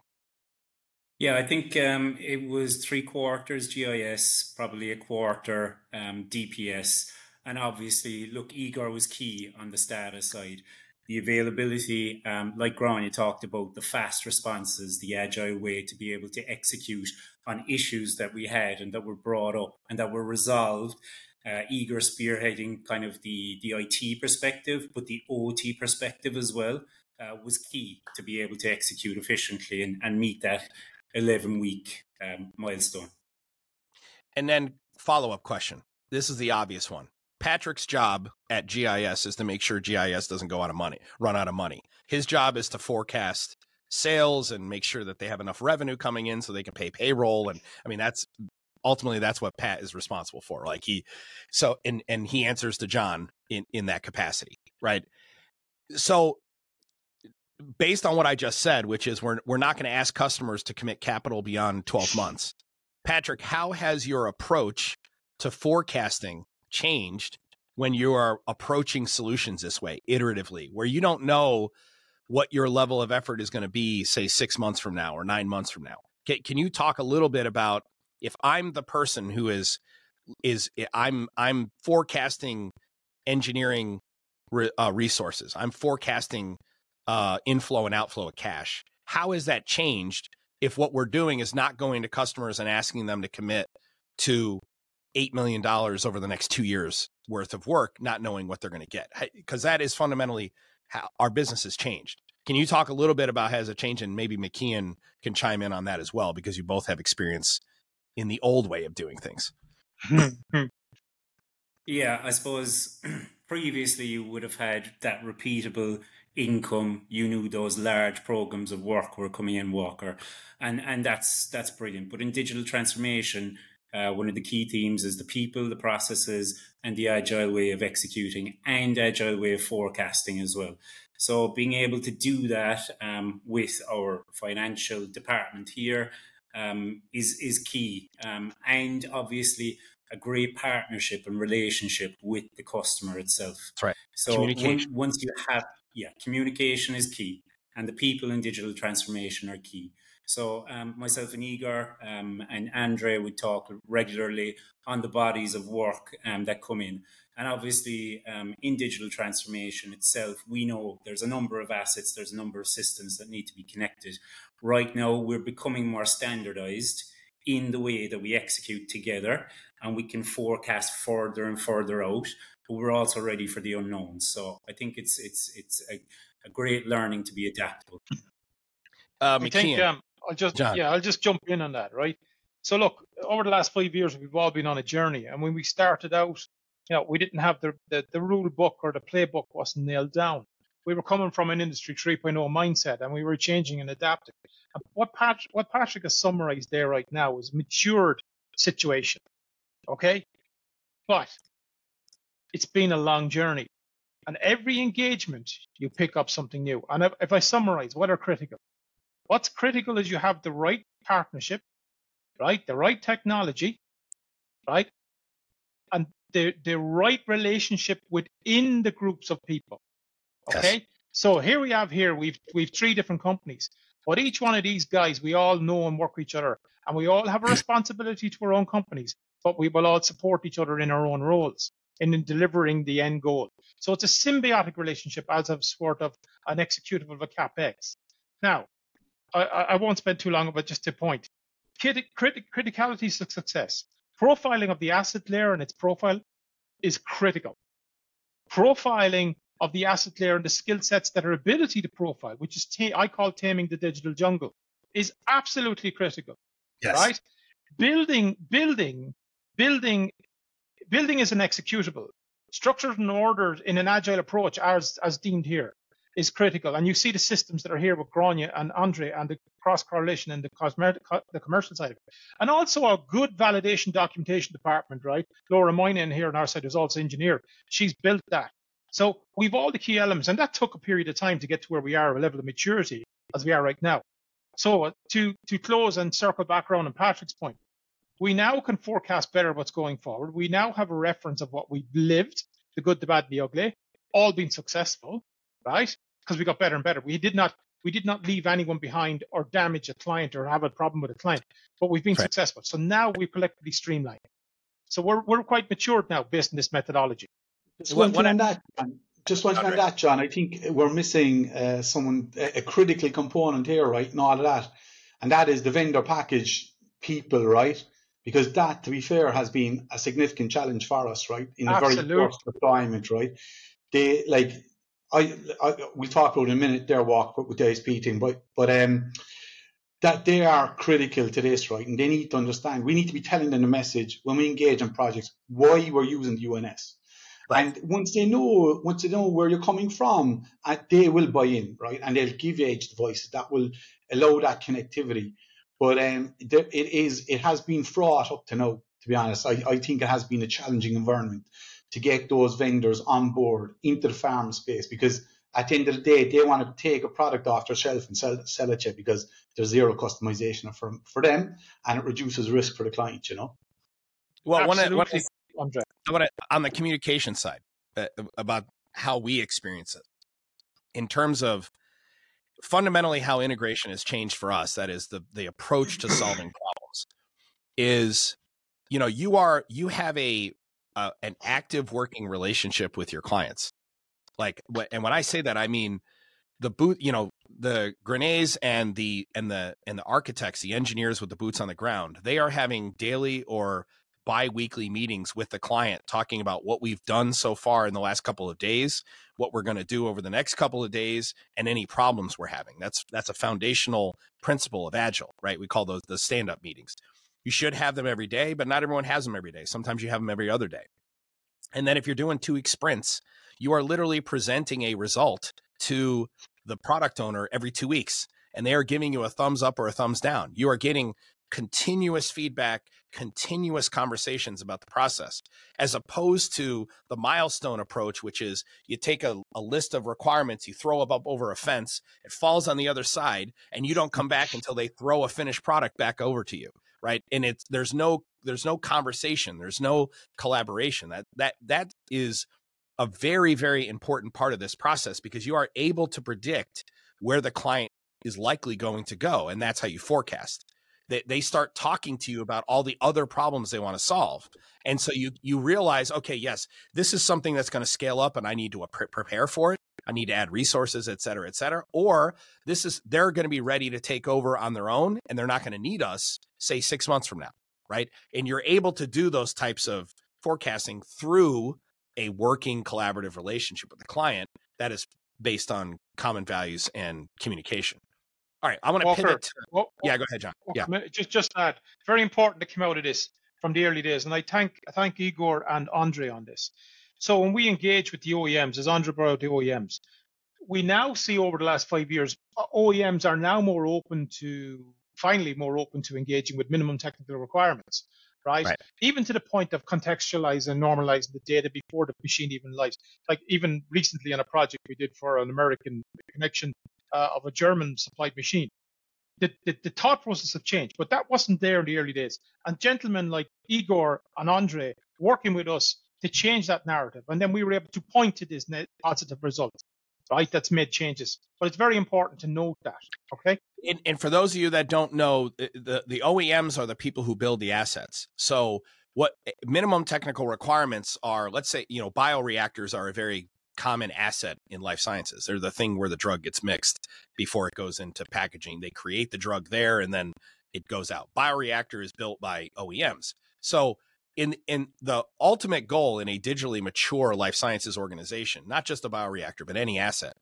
[SPEAKER 3] Yeah, I think um, it was three quarters GIS, probably a quarter um, DPS, and obviously, look, Igor was key on the Stada side. The availability, um, like Grania talked about, the fast responses, the agile way to be able to execute on issues that we had and that were brought up and that were resolved. Uh, Igor spearheading kind of the the IT perspective, but the OT perspective as well uh, was key to be able to execute efficiently and, and meet that 11 week um, milestone.
[SPEAKER 1] And then follow up question. This is the obvious one. Patrick's job at GIS is to make sure GIS doesn't go out of money, run out of money. His job is to forecast sales and make sure that they have enough revenue coming in so they can pay payroll. And I mean, that's ultimately that's what Pat is responsible for. Like he, so and and he answers to John in in that capacity, right? So based on what I just said, which is we're we're not going to ask customers to commit capital beyond 12 months. Patrick, how has your approach to forecasting changed when you are approaching solutions this way, iteratively, where you don't know what your level of effort is going to be, say, six months from now or nine months from now? Can, can you talk a little bit about if I'm the person who is is I'm I'm forecasting engineering re, uh, resources, I'm forecasting uh, inflow and outflow of cash. How has that changed if what we're doing is not going to customers and asking them to commit to $8 million over the next two years worth of work, not knowing what they're going to get? Because that is fundamentally how our business has changed. Can you talk a little bit about how has it changed? And maybe McKeon can chime in on that as well, because you both have experience in the old way of doing things.
[SPEAKER 3] yeah, I suppose previously you would have had that repeatable income, you knew those large programs of work were coming in Walker, and and that's that's brilliant. But in digital transformation, uh, one of the key themes is the people, the processes, and the agile way of executing and agile way of forecasting as well. So being able to do that um, with our financial department here um, is is key, um, and obviously a great partnership and relationship with the customer itself.
[SPEAKER 1] That's right.
[SPEAKER 3] So once you have yeah, communication is key, and the people in digital transformation are key. So um, myself and Igor um, and Andre would talk regularly on the bodies of work um, that come in. And obviously, um, in digital transformation itself, we know there's a number of assets, there's a number of systems that need to be connected. Right now, we're becoming more standardized in the way that we execute together, and we can forecast further and further out but we're also ready for the unknown. So I think it's it's it's a, a great learning to be adaptable.
[SPEAKER 2] Uh, I think um, I'll just John. yeah I'll just jump in on that right. So look, over the last five years, we've all been on a journey, and when we started out, you know, we didn't have the the, the rule book or the playbook wasn't nailed down. We were coming from an industry 3.0 mindset, and we were changing and adapting. And what Patrick, what Patrick has summarized there right now is matured situation. Okay, but it's been a long journey. And every engagement, you pick up something new. And if, if I summarize, what are critical? What's critical is you have the right partnership, right? The right technology, right? And the, the right relationship within the groups of people. Okay. Yes. So here we have here, we've, we've three different companies, but each one of these guys, we all know and work with each other and we all have a responsibility to our own companies, but we will all support each other in our own roles. and in delivering the end goal. So it's a symbiotic relationship as of sort of an executable of a capex. Now, I, I won't spend too long but just a point. Criti- criti- criticality to success. Profiling of the asset layer and its profile is critical. Profiling of the asset layer and the skill sets that are ability to profile, which is ta- I call taming the digital jungle, is absolutely critical. Yes. Right? Building, building, building, building is an executable. Structured and ordered in an agile approach, as as deemed here, is critical. And you see the systems that are here with Grania and Andre and the cross correlation and the, cosmetic, the commercial side of it. And also our good validation documentation department, right? Laura Moynihan here on our side is also engineer. She's built that. So we've all the key elements, and that took a period of time to get to where we are, a level of maturity as we are right now. So uh, to to close and circle back around on Patrick's point, we now can forecast better what's going forward. We now have a reference of what we've lived, the good, the bad, the ugly, all been successful, right? Because we got better and better. We did not we did not leave anyone behind or damage a client or have a problem with a client, but we've been right. successful. So now we collectively streamline. So we're we're quite matured now based on this methodology.
[SPEAKER 6] Just one thing on that, just one thing on that, John. I think we're missing uh, someone a, a critical component here, right? And all of that, and that is the vendor package people, right? Because that, to be fair, has been a significant challenge for us, right? In a very first deployment, right? They like I, I we'll talk about in a minute their walk with the ISPE team, but but um that they are critical to this, right? And they need to understand. We need to be telling them the message when we engage in projects why we're using the UNS. Right. And once they know, once they know where you're coming from, uh, they will buy in, right? And they'll give you edge devices that will allow that connectivity. But um, it is, it has been fraught up to now. To be honest, I, I think it has been a challenging environment to get those vendors on board into the farm space because at the end of the day, they want to take a product off their shelf and sell, sell it to you because there's zero customization for, for them and it reduces risk for the client, you know?
[SPEAKER 1] Well, one, one, one, on the communication side uh, about how we experience it in terms of fundamentally how integration has changed for us, that is the, the approach to solving problems is, you know, you are, you have a uh, an active working relationship with your clients. Like, and when I say that, I mean the boot. You know, the Granias and the and the and the architects, the engineers with the boots on the ground. They are having daily or bi-weekly meetings with the client talking about what we've done so far in the last couple of days what we're going to do over the next couple of days and any problems we're having that's that's a foundational principle of agile right we call those the stand-up meetings you should have them every day, but not everyone has them every day. Sometimes you have them every other day. And then if you're doing two week sprints, you are literally presenting a result to the product owner every two weeks, and they are giving you a thumbs up or a thumbs down. You are getting continuous feedback, continuous conversations about the process, as opposed to the milestone approach, which is you take a, a list of requirements, you throw up over a fence, it falls on the other side, and you don't come back until they throw a finished product back over to you right? And it's there's no there's no conversation there's no collaboration that that that is a very very important part of this process because you are able to predict where the client is likely going to go and that's how you forecast. They, they start talking to you about all the other problems they want to solve and so you you realize okay yes this is something that's going to scale up and i need to uh, pre- prepare for it i need to add resources et cetera et cetera or this is they're going to be ready to take over on their own and they're not going to need us say six months from now right and you're able to do those types of forecasting through a working collaborative relationship with the client that is based on common values and communication all right, I want to pivot. To, well, yeah, go ahead, John. Yeah,
[SPEAKER 2] just just that very important to come out of this from the early days, and I thank I thank Igor and Andre on this. So when we engage with the OEMs, as Andre brought out the OEMs, we now see over the last five years, OEMs are now more open to finally more open to engaging with minimum technical requirements. Right? right? Even to the point of contextualizing and normalizing the data before the machine even lives. Like even recently on a project we did for an American connection uh, of a German supplied machine. The, the, the, thought process have changed, but that wasn't there in the early days. And gentlemen like Igor and Andre working with us to change that narrative. And then we were able to point to this positive result, right? That's made changes. But it's very important to note that, okay?
[SPEAKER 1] And, and for those of you that don't know, the, the, the OEMs are the people who build the assets. So what eh, minimum technical requirements are let's say you know bioreactors are a very common asset in life sciences they're the thing where the drug gets mixed before it goes into packaging they create the drug there and then it goes out bioreactor is built by oems so in in the ultimate goal in a digitally mature life sciences organization not just a bioreactor but any asset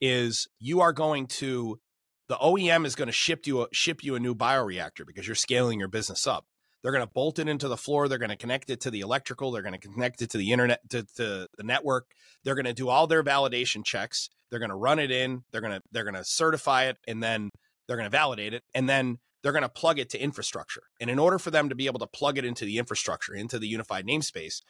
[SPEAKER 1] is you are going to the OEM is going to ship you a, ship you a new bioreactor because you're scaling your business up. They're going to bolt it into the floor. They're going to connect it to the electrical. They're going to connect it to the internet, to, to the network. They're going to do all their validation checks. They're going to run it in. They're going to they're going to certify it, and then they're going to validate it, and then they're going to plug it to infrastructure. And in order for them to be able to plug it into the infrastructure, into the unified namespace,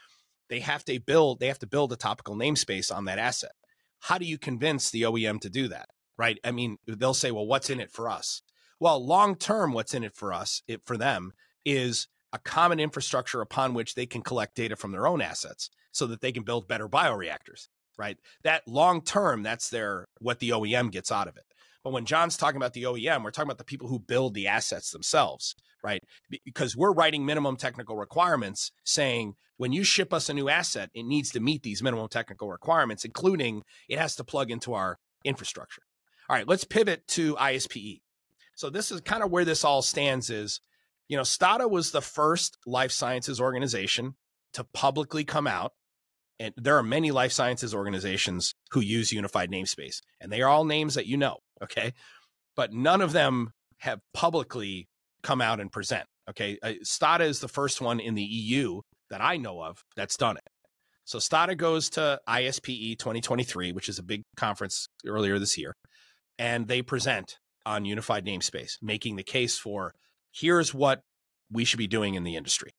[SPEAKER 1] they have to build they have to build a topical namespace on that asset. How do you convince the OEM to do that? Right? I mean, they'll say, "Well, what's in it for us?" Well, long term, what's in it for us, it, for them, is a common infrastructure upon which they can collect data from their own assets so that they can build better bioreactors right that long term that's their what the OEM gets out of it but when John's talking about the OEM we're talking about the people who build the assets themselves right because we're writing minimum technical requirements saying when you ship us a new asset it needs to meet these minimum technical requirements including it has to plug into our infrastructure all right let's pivot to ISPE so this is kind of where this all stands is you know, Stada was the first life sciences organization to publicly come out. And there are many life sciences organizations who use unified namespace, and they are all names that you know. Okay. But none of them have publicly come out and present. Okay. Uh, Stada is the first one in the EU that I know of that's done it. So Stada goes to ISPE 2023, which is a big conference earlier this year, and they present on unified namespace, making the case for here's what we should be doing in the industry.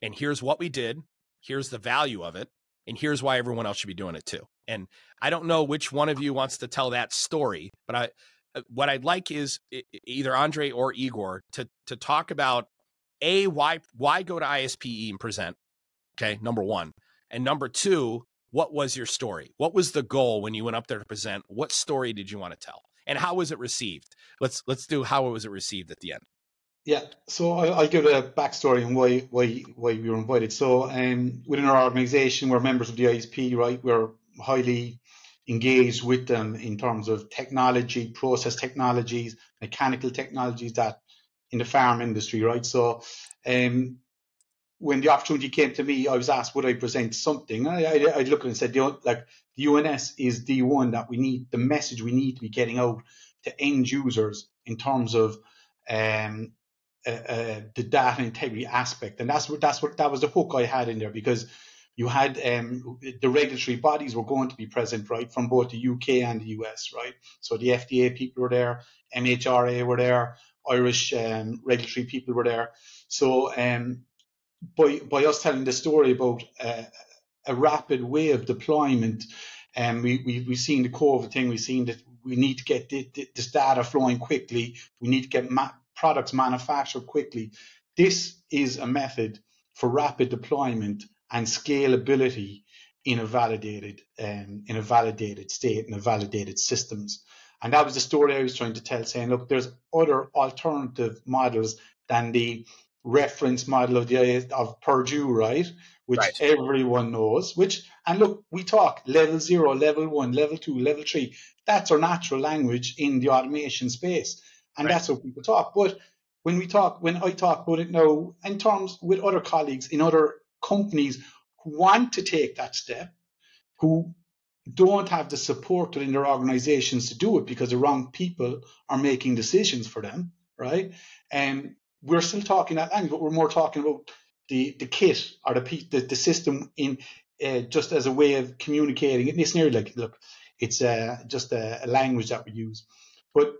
[SPEAKER 1] And here's what we did. Here's the value of it. And here's why everyone else should be doing it too. And I don't know which one of you wants to tell that story, but I, uh, what I'd like is either Andre or Igor to to talk about a why why go to ISPE and present. Okay, number one, and number two, what was your story? What was the goal when you went up there to present? What story did you want to tell, and how was it received? Let's let's do how was it received at the end.
[SPEAKER 6] Yeah, so I, will give a backstory on why why why we were invited. So, um, within our organisation, we're members of the ISPE, right? We're highly engaged with them in terms of technology, process technologies, mechanical technologies that in the farm industry, right? So, um, when the opportunity came to me, I was asked would I present something. I, I, I looked and said, like the UNS is the one that we need, the message we need to be getting out to end users in terms of um, uh, uh, the data integrity aspect, and that's what that's what that was the hook I had in there because you had um, the regulatory bodies were going to be present, right, from both the UK and the US, right. So the FDA people were there, MHRA were there, Irish um, regulatory people were there. So um, by by us telling the story about uh, a rapid way of deployment, and um, we, we we've seen the COVID thing, we've seen that we need to get this data flowing quickly. We need to get ma- products manufactured quickly. This is a method for rapid deployment and scalability in a validated um, in a validated state in a validated systems. And that was the story I was trying to tell, saying, look, there's other alternative models than the reference model of the of Purdue, right? Which right. everyone knows. Which and look, we talk level zero, level one, level two, level three. That's our natural language in the automation space and right. that's how people talk. But when we talk, when I talk about it now, in terms with other colleagues in other companies who want to take that step, who don't have the support within their organizations to do it because the wrong people are making decisions for them, right? And we're still talking that language, but we're more talking about the the kit or the the, the system in uh, just as a way of communicating. It's nearly like look, it's uh, just a, a language that we use, but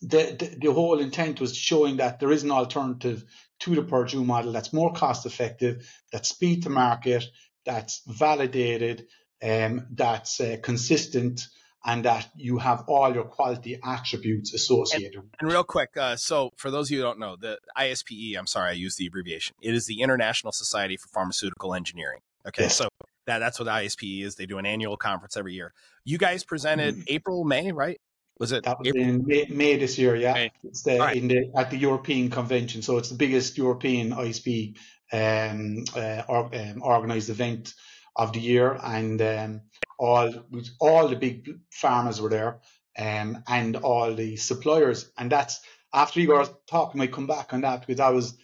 [SPEAKER 6] the, the, the whole intent was showing that there is an alternative to the Purdue model that's more cost effective, that's speed to market, that's validated, um, that's uh, consistent, and that you have all your quality attributes associated.
[SPEAKER 1] And, and real quick, uh, so for those of you who don't know, the ISPE, I'm sorry, I used the abbreviation. It is the International Society for Pharmaceutical Engineering. Okay, so that, that's what ISPE is. They do an annual conference every year. You guys presented mm-hmm. April, May, right? Was it?
[SPEAKER 6] That was in May, May, this year. Yeah, May. it's the, right. in the at the European Convention. So it's the biggest European ISPE um, uh, or, um, organized event of the year, and um, all all the big farmers were there, um, and all the suppliers. And that's after Igor's talk, I might come back on that because I was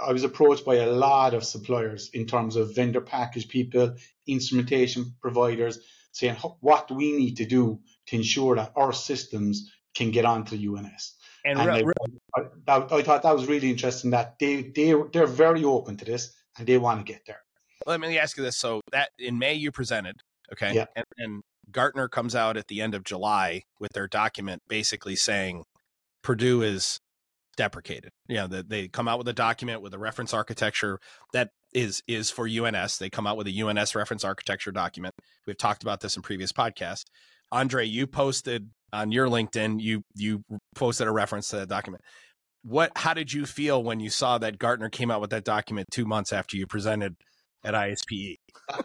[SPEAKER 6] I was approached by a lot of suppliers in terms of vendor package people, instrumentation providers, saying what do we need to do to ensure that our systems can get onto UNS. And, and re- I, that, I thought that was really interesting that they they they're very open to this and they want to get there.
[SPEAKER 1] Let me ask you this: so that in May you presented, okay, yeah. and, and Gartner comes out at the end of July with their document basically saying Purdue is deprecated. You know, that they come out with a document with a reference architecture that is is for UNS. They come out with a UNS reference architecture document. We've talked about this in previous podcasts. Andre, you posted on your LinkedIn, you you posted a reference to that document. What how did you feel when you saw that Gartner came out with that document two months after you presented at ISPE?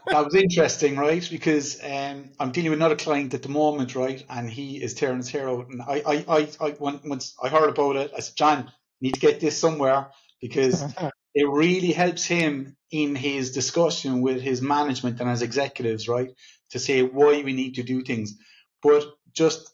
[SPEAKER 6] that was interesting, right? Because um, I'm dealing with another client at the moment, right? And he is tearing his hair out. And I, I, I, I once I heard about it, I said, John, need to get this somewhere because it really helps him in his discussion with his management and his executives, right? To say why we need to do things. But just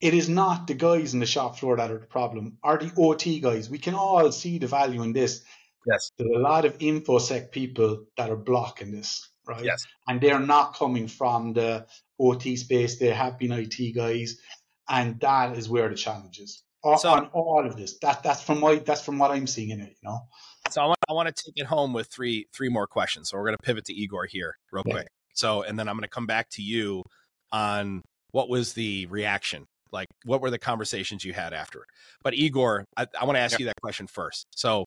[SPEAKER 6] it is not the guys in the shop floor that are the problem, are the OT guys. We can all see the value in this.
[SPEAKER 1] Yes.
[SPEAKER 6] There's a lot of InfoSec people that are blocking this, right?
[SPEAKER 1] Yes.
[SPEAKER 6] And they're not coming from the OT space. They have been IT guys. And that is where the challenge is. So, on all of this. That that's from my that's from what I'm seeing in it, you know.
[SPEAKER 1] So I want I want to take it home with three three more questions. So we're gonna pivot to Igor here real yeah. quick. So and then I'm gonna come back to you on what was the reaction? Like what were the conversations you had after? But igor i, I want to ask yeah. you that question first. So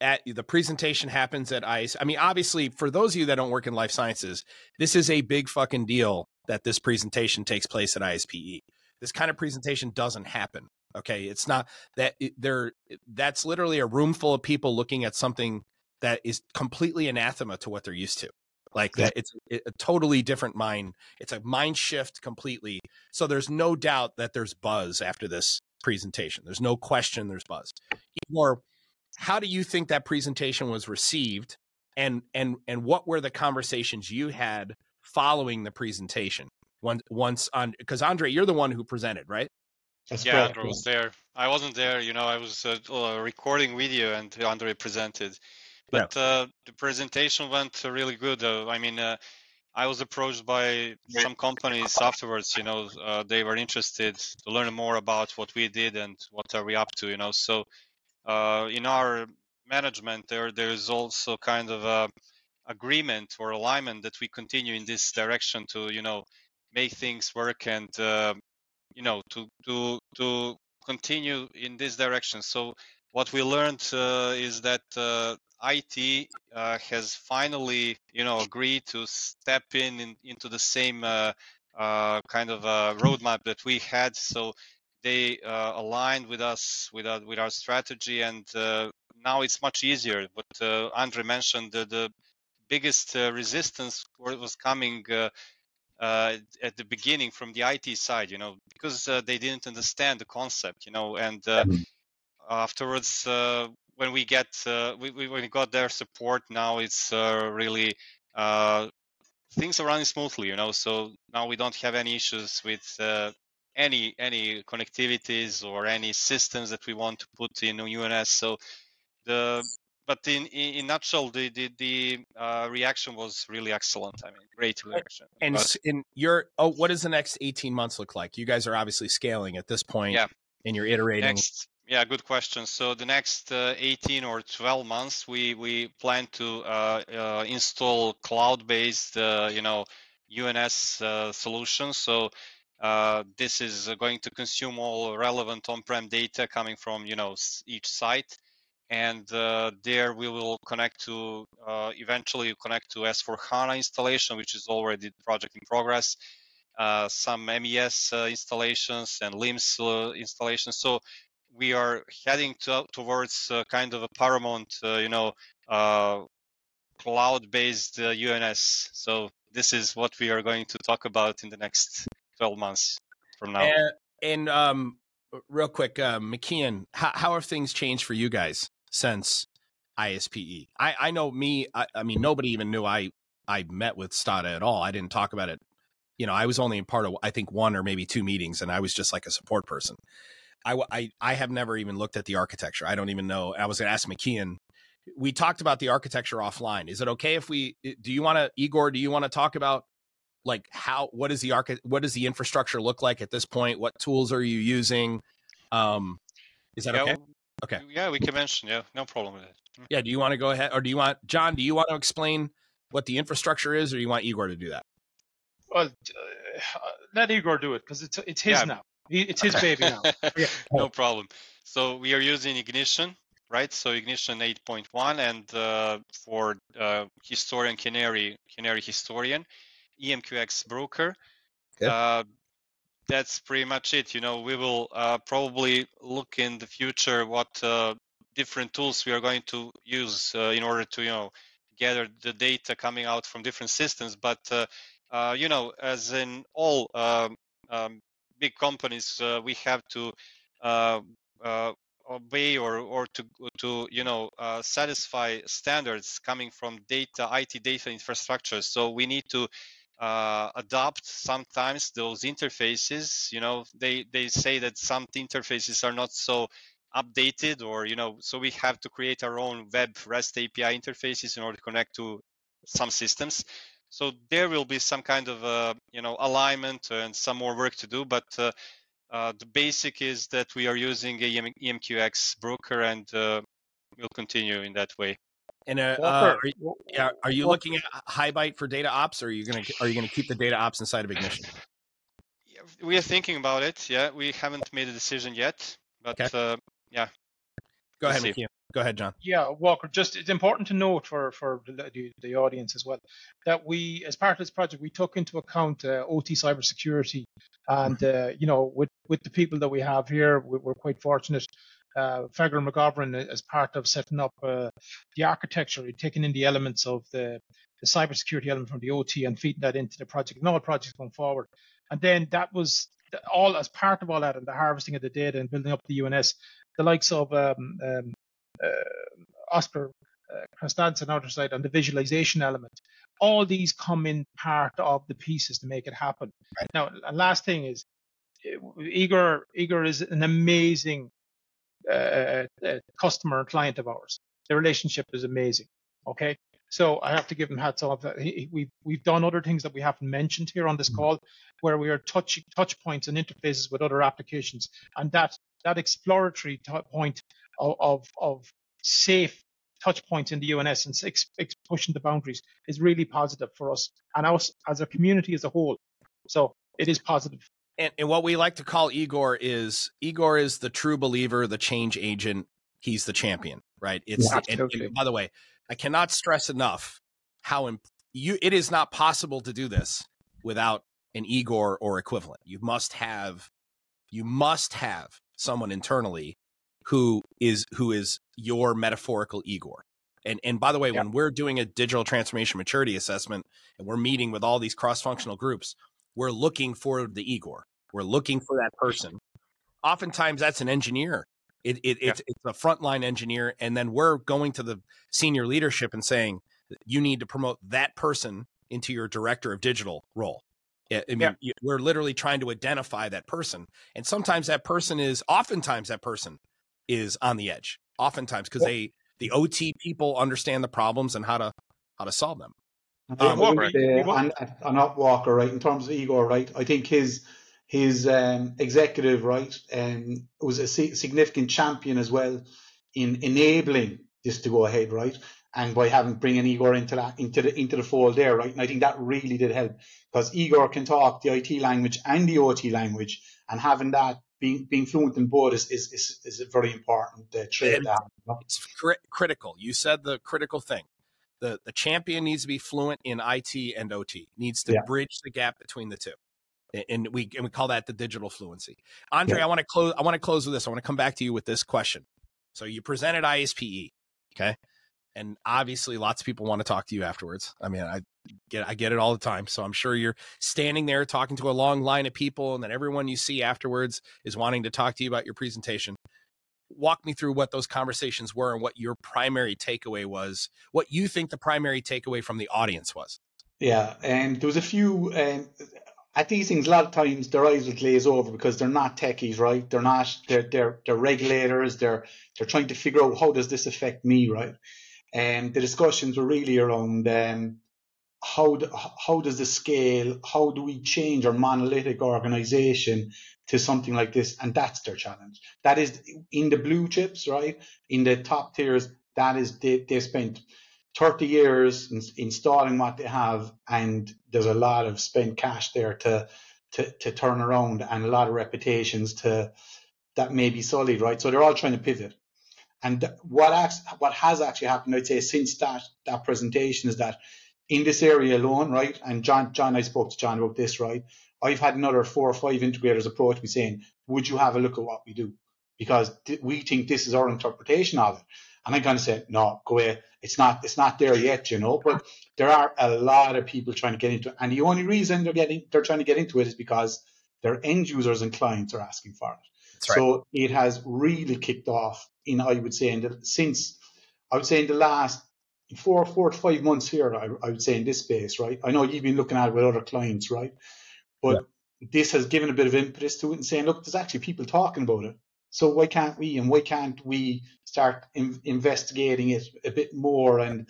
[SPEAKER 1] at the presentation happens at ice. I mean obviously for those of you that don't work in life sciences this is a big fucking deal that this presentation takes place at ispe this kind of presentation doesn't happen okay? It's not that it, there that's literally a room full of people looking at something that is completely anathema to what they're used to like that it's a totally different mind it's a mind shift completely so there's no doubt that there's buzz after this presentation there's no question there's buzz. Or how do you think that presentation was received and and and what were the conversations you had following the presentation once once on because andre you're the one who presented right?
[SPEAKER 5] That's yeah correct. andre was there. I wasn't there you know i was uh, recording video and andre presented but yeah. uh, the presentation went really good. Uh, I mean, uh, I was approached by some companies afterwards. You know, uh, they were interested to learn more about what we did and what are we up to. You know, so uh, in our management, there there is also kind of a agreement or alignment that we continue in this direction to you know make things work and uh, you know to to to continue in this direction. So what we learned uh, is that uh, IT uh, has finally, you know, agreed to step in, in into the same uh, uh, kind of roadmap that we had. So they uh, aligned with us with our, with our strategy, and now it's much easier. But Andre mentioned the, the biggest resistance was coming. Uh, at the beginning from the IT side, you know, because uh, they didn't understand the concept, you know, and uh, mm-hmm. afterwards when we get uh, we, we, when we got their support now it's uh, really uh, things are running smoothly you know? So now we don't have any issues with uh, any any connectivities or any systems that we want to put in UNS so the but in in, in nutshell the the, the uh, reaction was really excellent. I mean great reaction.
[SPEAKER 1] and
[SPEAKER 5] but,
[SPEAKER 1] in your oh what does the next 18 months look like? You guys are obviously scaling at this point
[SPEAKER 5] yeah.
[SPEAKER 1] and you're iterating.
[SPEAKER 5] Next yeah, good question. So the next uh, 18 or 12 months, we we plan to uh, uh, install cloud-based, uh, you know, UNS uh, solutions. So uh, this is going to consume all relevant on-prem data coming from, you know, each site, and there we will connect to eventually connect to S4 HANA installation, which is already project in progress. some MES installations and LIMS installations. So we are heading to, towards uh, kind of a paramount, uh, you know, uh, cloud-based UNS. So this is what we are going to talk about in the next 12 months from now.
[SPEAKER 1] And, and um, real quick, uh, McKeon, how, how have things changed for you guys since ISPE? I, I know me. I, I mean, nobody even knew I I met with Stada at all. I didn't talk about it. You know, I was only in part of I think one or maybe two meetings, and I was just like a support person. I, I, I have never even looked at the architecture. I don't even know. I was going to ask McKeon. We talked about the architecture offline. Is it okay if we? Do you want to, Igor? Do you want to talk about like how? What is the arch? What does the infrastructure look like at this point? What tools are you using? Um, is that
[SPEAKER 5] yeah,
[SPEAKER 1] okay? Okay.
[SPEAKER 5] Yeah, we can mention. Yeah, no problem with it.
[SPEAKER 1] Mm. Yeah. Do you want to go ahead, or do you want John? Do you want to explain what the infrastructure is, or do you want Igor to do that?
[SPEAKER 2] Well, uh, let Igor do it because it's it's his yeah. now. It's his baby now.
[SPEAKER 5] yeah. No problem. So we are using Ignition, right? So Ignition 8.1, and uh, for uh, Historian Canary, Canary Historian, EMQX Broker. Uh, that's pretty much it. You know, we will uh, probably look in the future what uh, different tools we are going to use uh, in order to, you know, gather the data coming out from different systems. But you know, as in all um, um, big companies, uh, we have to uh, uh, obey or or to to you know uh, satisfy standards coming from data IT data infrastructure. So we need to uh, adopt sometimes those interfaces. You know, they they say that some interfaces are not so updated or you know so we have to create our own web rest api interfaces in order to connect to some systems so there will be some kind of uh, you know alignment and some more work to do, but uh, uh, the basic is that we are using a EMQX broker and uh, we'll continue in that way.
[SPEAKER 1] And uh, are you, yeah, are you looking at HighByte for data ops, or are you gonna are you gonna keep the data ops inside of Ignition?
[SPEAKER 5] we are thinking about it. Yeah, we haven't made a decision yet, but okay. Uh, yeah.
[SPEAKER 1] Go ahead, McKeon. Go ahead, John.
[SPEAKER 2] Yeah, Walker. Just it's important to note for for the, the audience as well that we, as part of this project, we took into account uh, OT cybersecurity, and uh, you know, with with the people that we have here, we're quite fortunate. Uh, McGovern, as part of setting up uh, the architecture, taking in the elements of the the cybersecurity element from the OT and feeding that into the project and all projects going forward. And then that was all as part of all that and the harvesting of the data and building up the UNS. The likes of um, um, uh, Oscar uh, on other side on the visualization element. All these come in part of the pieces to make it happen. Right. Now, last thing is, Igor Igor is an amazing uh, uh, uh, customer and client of ours. The relationship is amazing. Okay, so I have to give him hats off. He, we've we've done other things that we haven't mentioned here on this mm-hmm. call, where we are touching touch points and interfaces with other applications, and that that exploratory t- point of, of, of safe touch points in the UNS and ex, ex pushing the boundaries is really positive for us and us as a community as a whole. So it is positive.
[SPEAKER 1] And, and what we like to call Igor is Igor is the true believer, the change agent. He's the champion, right? It's yeah, and, and by the way, I cannot stress enough how imp- you it is not possible to do this without an Igor or equivalent. You must have you must have someone internally who is who is your metaphorical Igor. And and by the way, yeah. when we're doing a digital transformation maturity assessment and we're meeting with all these cross-functional groups, we're looking for the Igor. We're looking for that person. Oftentimes that's an engineer. It, it yeah. it's it's a frontline engineer, and then we're going to the senior leadership and saying you need to promote that person into your director of digital role. I mean, yeah. we're literally trying to identify that person, and sometimes that person is, oftentimes that person is on the edge. Oftentimes, because they the OT people understand the problems and how to how to solve them.
[SPEAKER 6] Um, right. uh, and, and not Walker, right? In terms of Igor, right? I think his his um, executive, right, um, was a significant champion as well in enabling this to go ahead, right? And by having bringing Igor into that into the into the fold there, right? And I think that really did help because Igor can talk the IT language and the OT language, and having that being being fluent in both is is is, is a very important uh, trait.
[SPEAKER 1] Know? It's cri- critical. You said the critical thing. The the champion needs to be fluent in IT and OT. Needs to yeah. bridge the gap between the two. And we and we call that the digital fluency. Andre, yeah. I want to close. I want to close with this. I want to come back to you with this question. So you presented ISPE, okay, and obviously lots of people want to talk to you afterwards. I mean, I get I get it all the time. So I'm sure you're standing there talking to a long line of people, and then everyone you see afterwards is wanting to talk to you about your presentation. Walk me through what those conversations were and what your primary takeaway was. What you think the primary takeaway from the audience was.
[SPEAKER 6] Yeah, and there was a few. Um, at these things, a lot of times their eyes will glaze over because they're not techies, right? They're not. They're they're they're regulators. They're they're trying to figure out how does this affect me, right? And the discussions were really around um, how do, how does the scale? How do we change our monolithic organization to something like this? And that's their challenge. That is in the blue chips, right? In the top tiers, that is they they spent 30 years in, installing what they have, and there's a lot of spent cash there to, to, to turn around and a lot of reputations to that may be solid, right? So they're all trying to pivot. And what what has actually happened, I'd say, since that that presentation is that in this area alone, right? And John, John, I spoke to John about this, right? I've had another four or five integrators approach me saying, "Would you have a look at what we do?" Because th- we think this is our interpretation of it. And I kind of said, "No, go away it's not it's not there yet, you know. But there are a lot of people trying to get into it, and the only reason they're getting they're trying to get into it is because their end users and clients are asking for it. Right. So it has really kicked off in I would say in the, since I would say in the last four four to five months here. I, I would say in this space, right? I know you've been looking at it with other clients, right? But yeah. this has given a bit of impetus to it and saying, look, there's actually people talking about it. So why can't we and why can't we start in, investigating it a bit more? And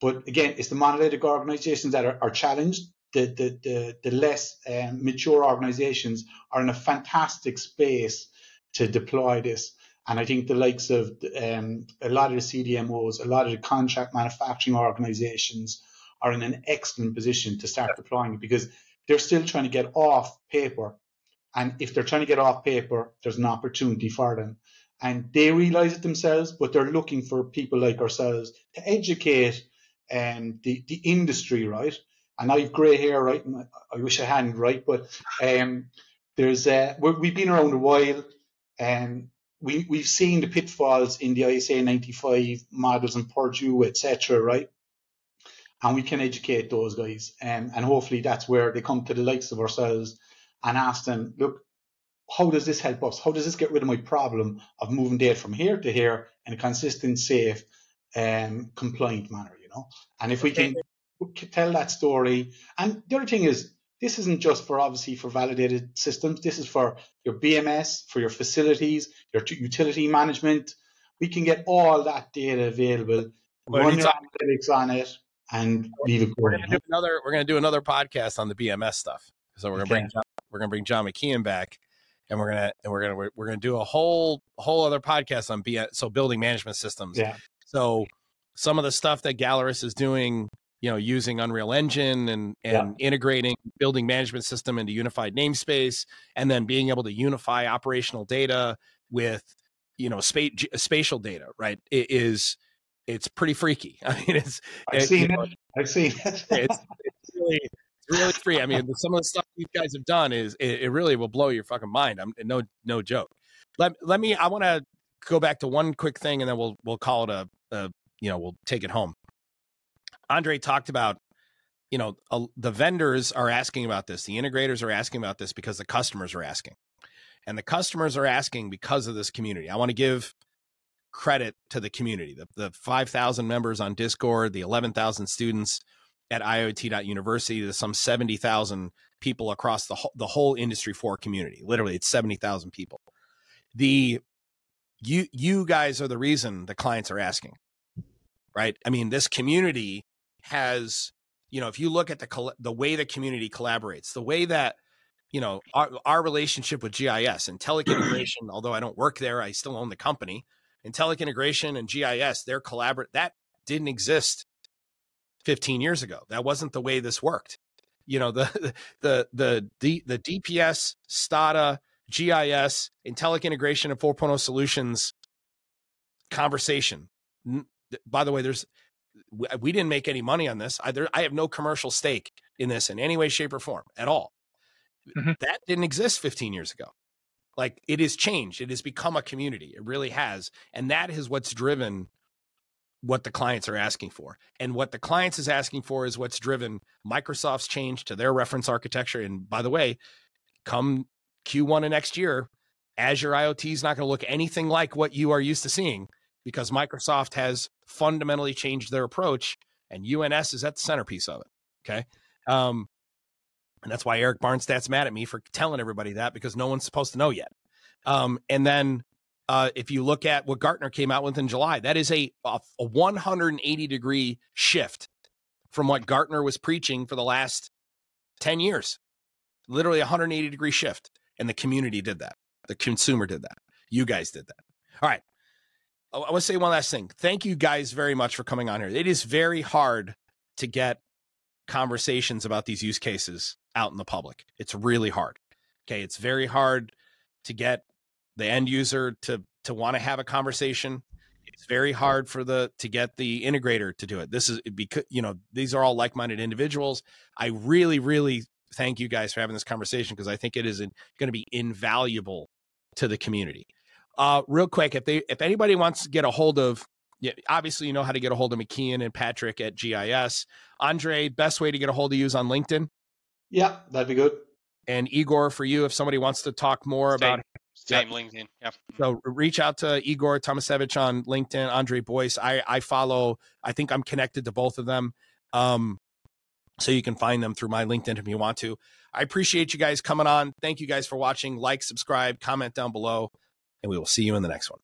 [SPEAKER 6] but again, it's the monolithic organisations that are, are challenged. The the the, the less um, mature organisations are in a fantastic space to deploy this. And I think the likes of um, a lot of the CDMOs, a lot of the contract manufacturing organizations are in an excellent position to start deploying it because they're still trying to get off paper and if they're trying to get off paper, there's an opportunity for them. And they realize it themselves, but they're looking for people like ourselves to educate um, the, the industry, right? And I've grey hair, right? I wish I hadn't, right? But um, there's uh, we've been around a while, and we we've seen the pitfalls in the ISA 95 models and Purdue, etc., right? And we can educate those guys, um, and hopefully that's where they come to the likes of ourselves and ask them, look, how does this help us? How does this get rid of my problem of moving data from here to here in a consistent, safe, um, compliant manner, you know? And if we can tell that story, and the other thing is, this isn't just for obviously for validated systems. This is for your BMS, for your facilities, your utility management. We can get all that data available, well, run your analytics on it, and leave it.
[SPEAKER 1] We're going to do another. We're going to do another podcast on the BMS stuff. So we're going to okay. bring we're gonna bring John McKeon back, and we're gonna and we're gonna we're, we're gonna do a whole whole other podcast on B so building management systems.
[SPEAKER 6] Yeah.
[SPEAKER 1] So some of the stuff that Galeris is doing, you know, using Unreal Engine and and yeah. integrating building management system into unified namespace, and then being able to unify operational data with you know space spatial data, right? It is it's pretty freaky. I mean, it's
[SPEAKER 6] I've it, seen it. Know, I've seen it.
[SPEAKER 1] it's, it's really really free. I mean, some of the stuff you guys have done is it, it really will blow your fucking mind. I'm no no joke. Let let me. I want to go back to one quick thing, and then we'll we'll call it a, a you know we'll take it home. Andre talked about you know a, the vendors are asking about this, the integrators are asking about this because the customers are asking, and the customers are asking because of this community. I want to give credit to the community, the the five thousand members on Discord, the eleven thousand students at IoT.university. There's some 70,000 people across the whole, the whole industry four community. Literally, it's 70,000 people. The you you guys are the reason the clients are asking, right? I mean, this community has, you know, if you look at the the way the community collaborates, the way that you know our, our relationship with GIS and Integration, although I don't work there, I still own the company. Intellic Integration and GIS, they're collaborate that didn't exist 15 years ago. That wasn't the way this worked. You know, the the the the, the DPS, Stada GIS, Intellic integration and 4.0 solutions conversation. By the way, there's we didn't make any money on this. I, there, I have no commercial stake in this in any way, shape, or form at all. Mm-hmm. That didn't exist 15 years ago. Like it has changed. It has become a community. It really has, and that is what's driven what the clients are asking for. And what the clients is asking for is what's driven Microsoft's change to their reference architecture. And by the way, come Q1 of next year, Azure IoT is not going to look anything like what you are used to seeing because Microsoft has fundamentally changed their approach and UNS is at the centerpiece of it. Okay. Um, and that's why Erich Barnstedt's mad at me for telling everybody that because no one's supposed to know yet. Um, and then uh, if you look at what Gartner came out with in July, that is a, a, a 180 degree shift from what Gartner was preaching for the last 10 years. Literally 180 degree shift. And the community did that. The consumer did that. You guys did that. All right. I want to say one last thing. Thank you guys very much for coming on here. It is very hard to get conversations about these use cases out in the public. It's really hard. Okay. It's very hard to get the end user to to want to have a conversation. It's very hard for the to get the integrator to do it. This is because you know these are all like-minded individuals. I really, really thank you guys for having this conversation because I think it is going to be invaluable to the community. Uh, real quick, if they if anybody wants to get a hold of yeah, obviously you know how to get a hold of McKeon and Patrick at GIS. Andre, best way to get a hold of you is on LinkedIn.
[SPEAKER 6] Yeah, that'd be good.
[SPEAKER 1] And Igor, for you, if somebody wants to talk more
[SPEAKER 5] Same.
[SPEAKER 1] about
[SPEAKER 5] same LinkedIn. Yeah.
[SPEAKER 1] So reach out to Igor Tomasevich on LinkedIn, Andre Boyce. I, I follow, I think I'm connected to both of them. Um, so you can find them through my LinkedIn if you want to. I appreciate you guys coming on. Thank you guys for watching. Like, subscribe, comment down below, and we will see you in the next one.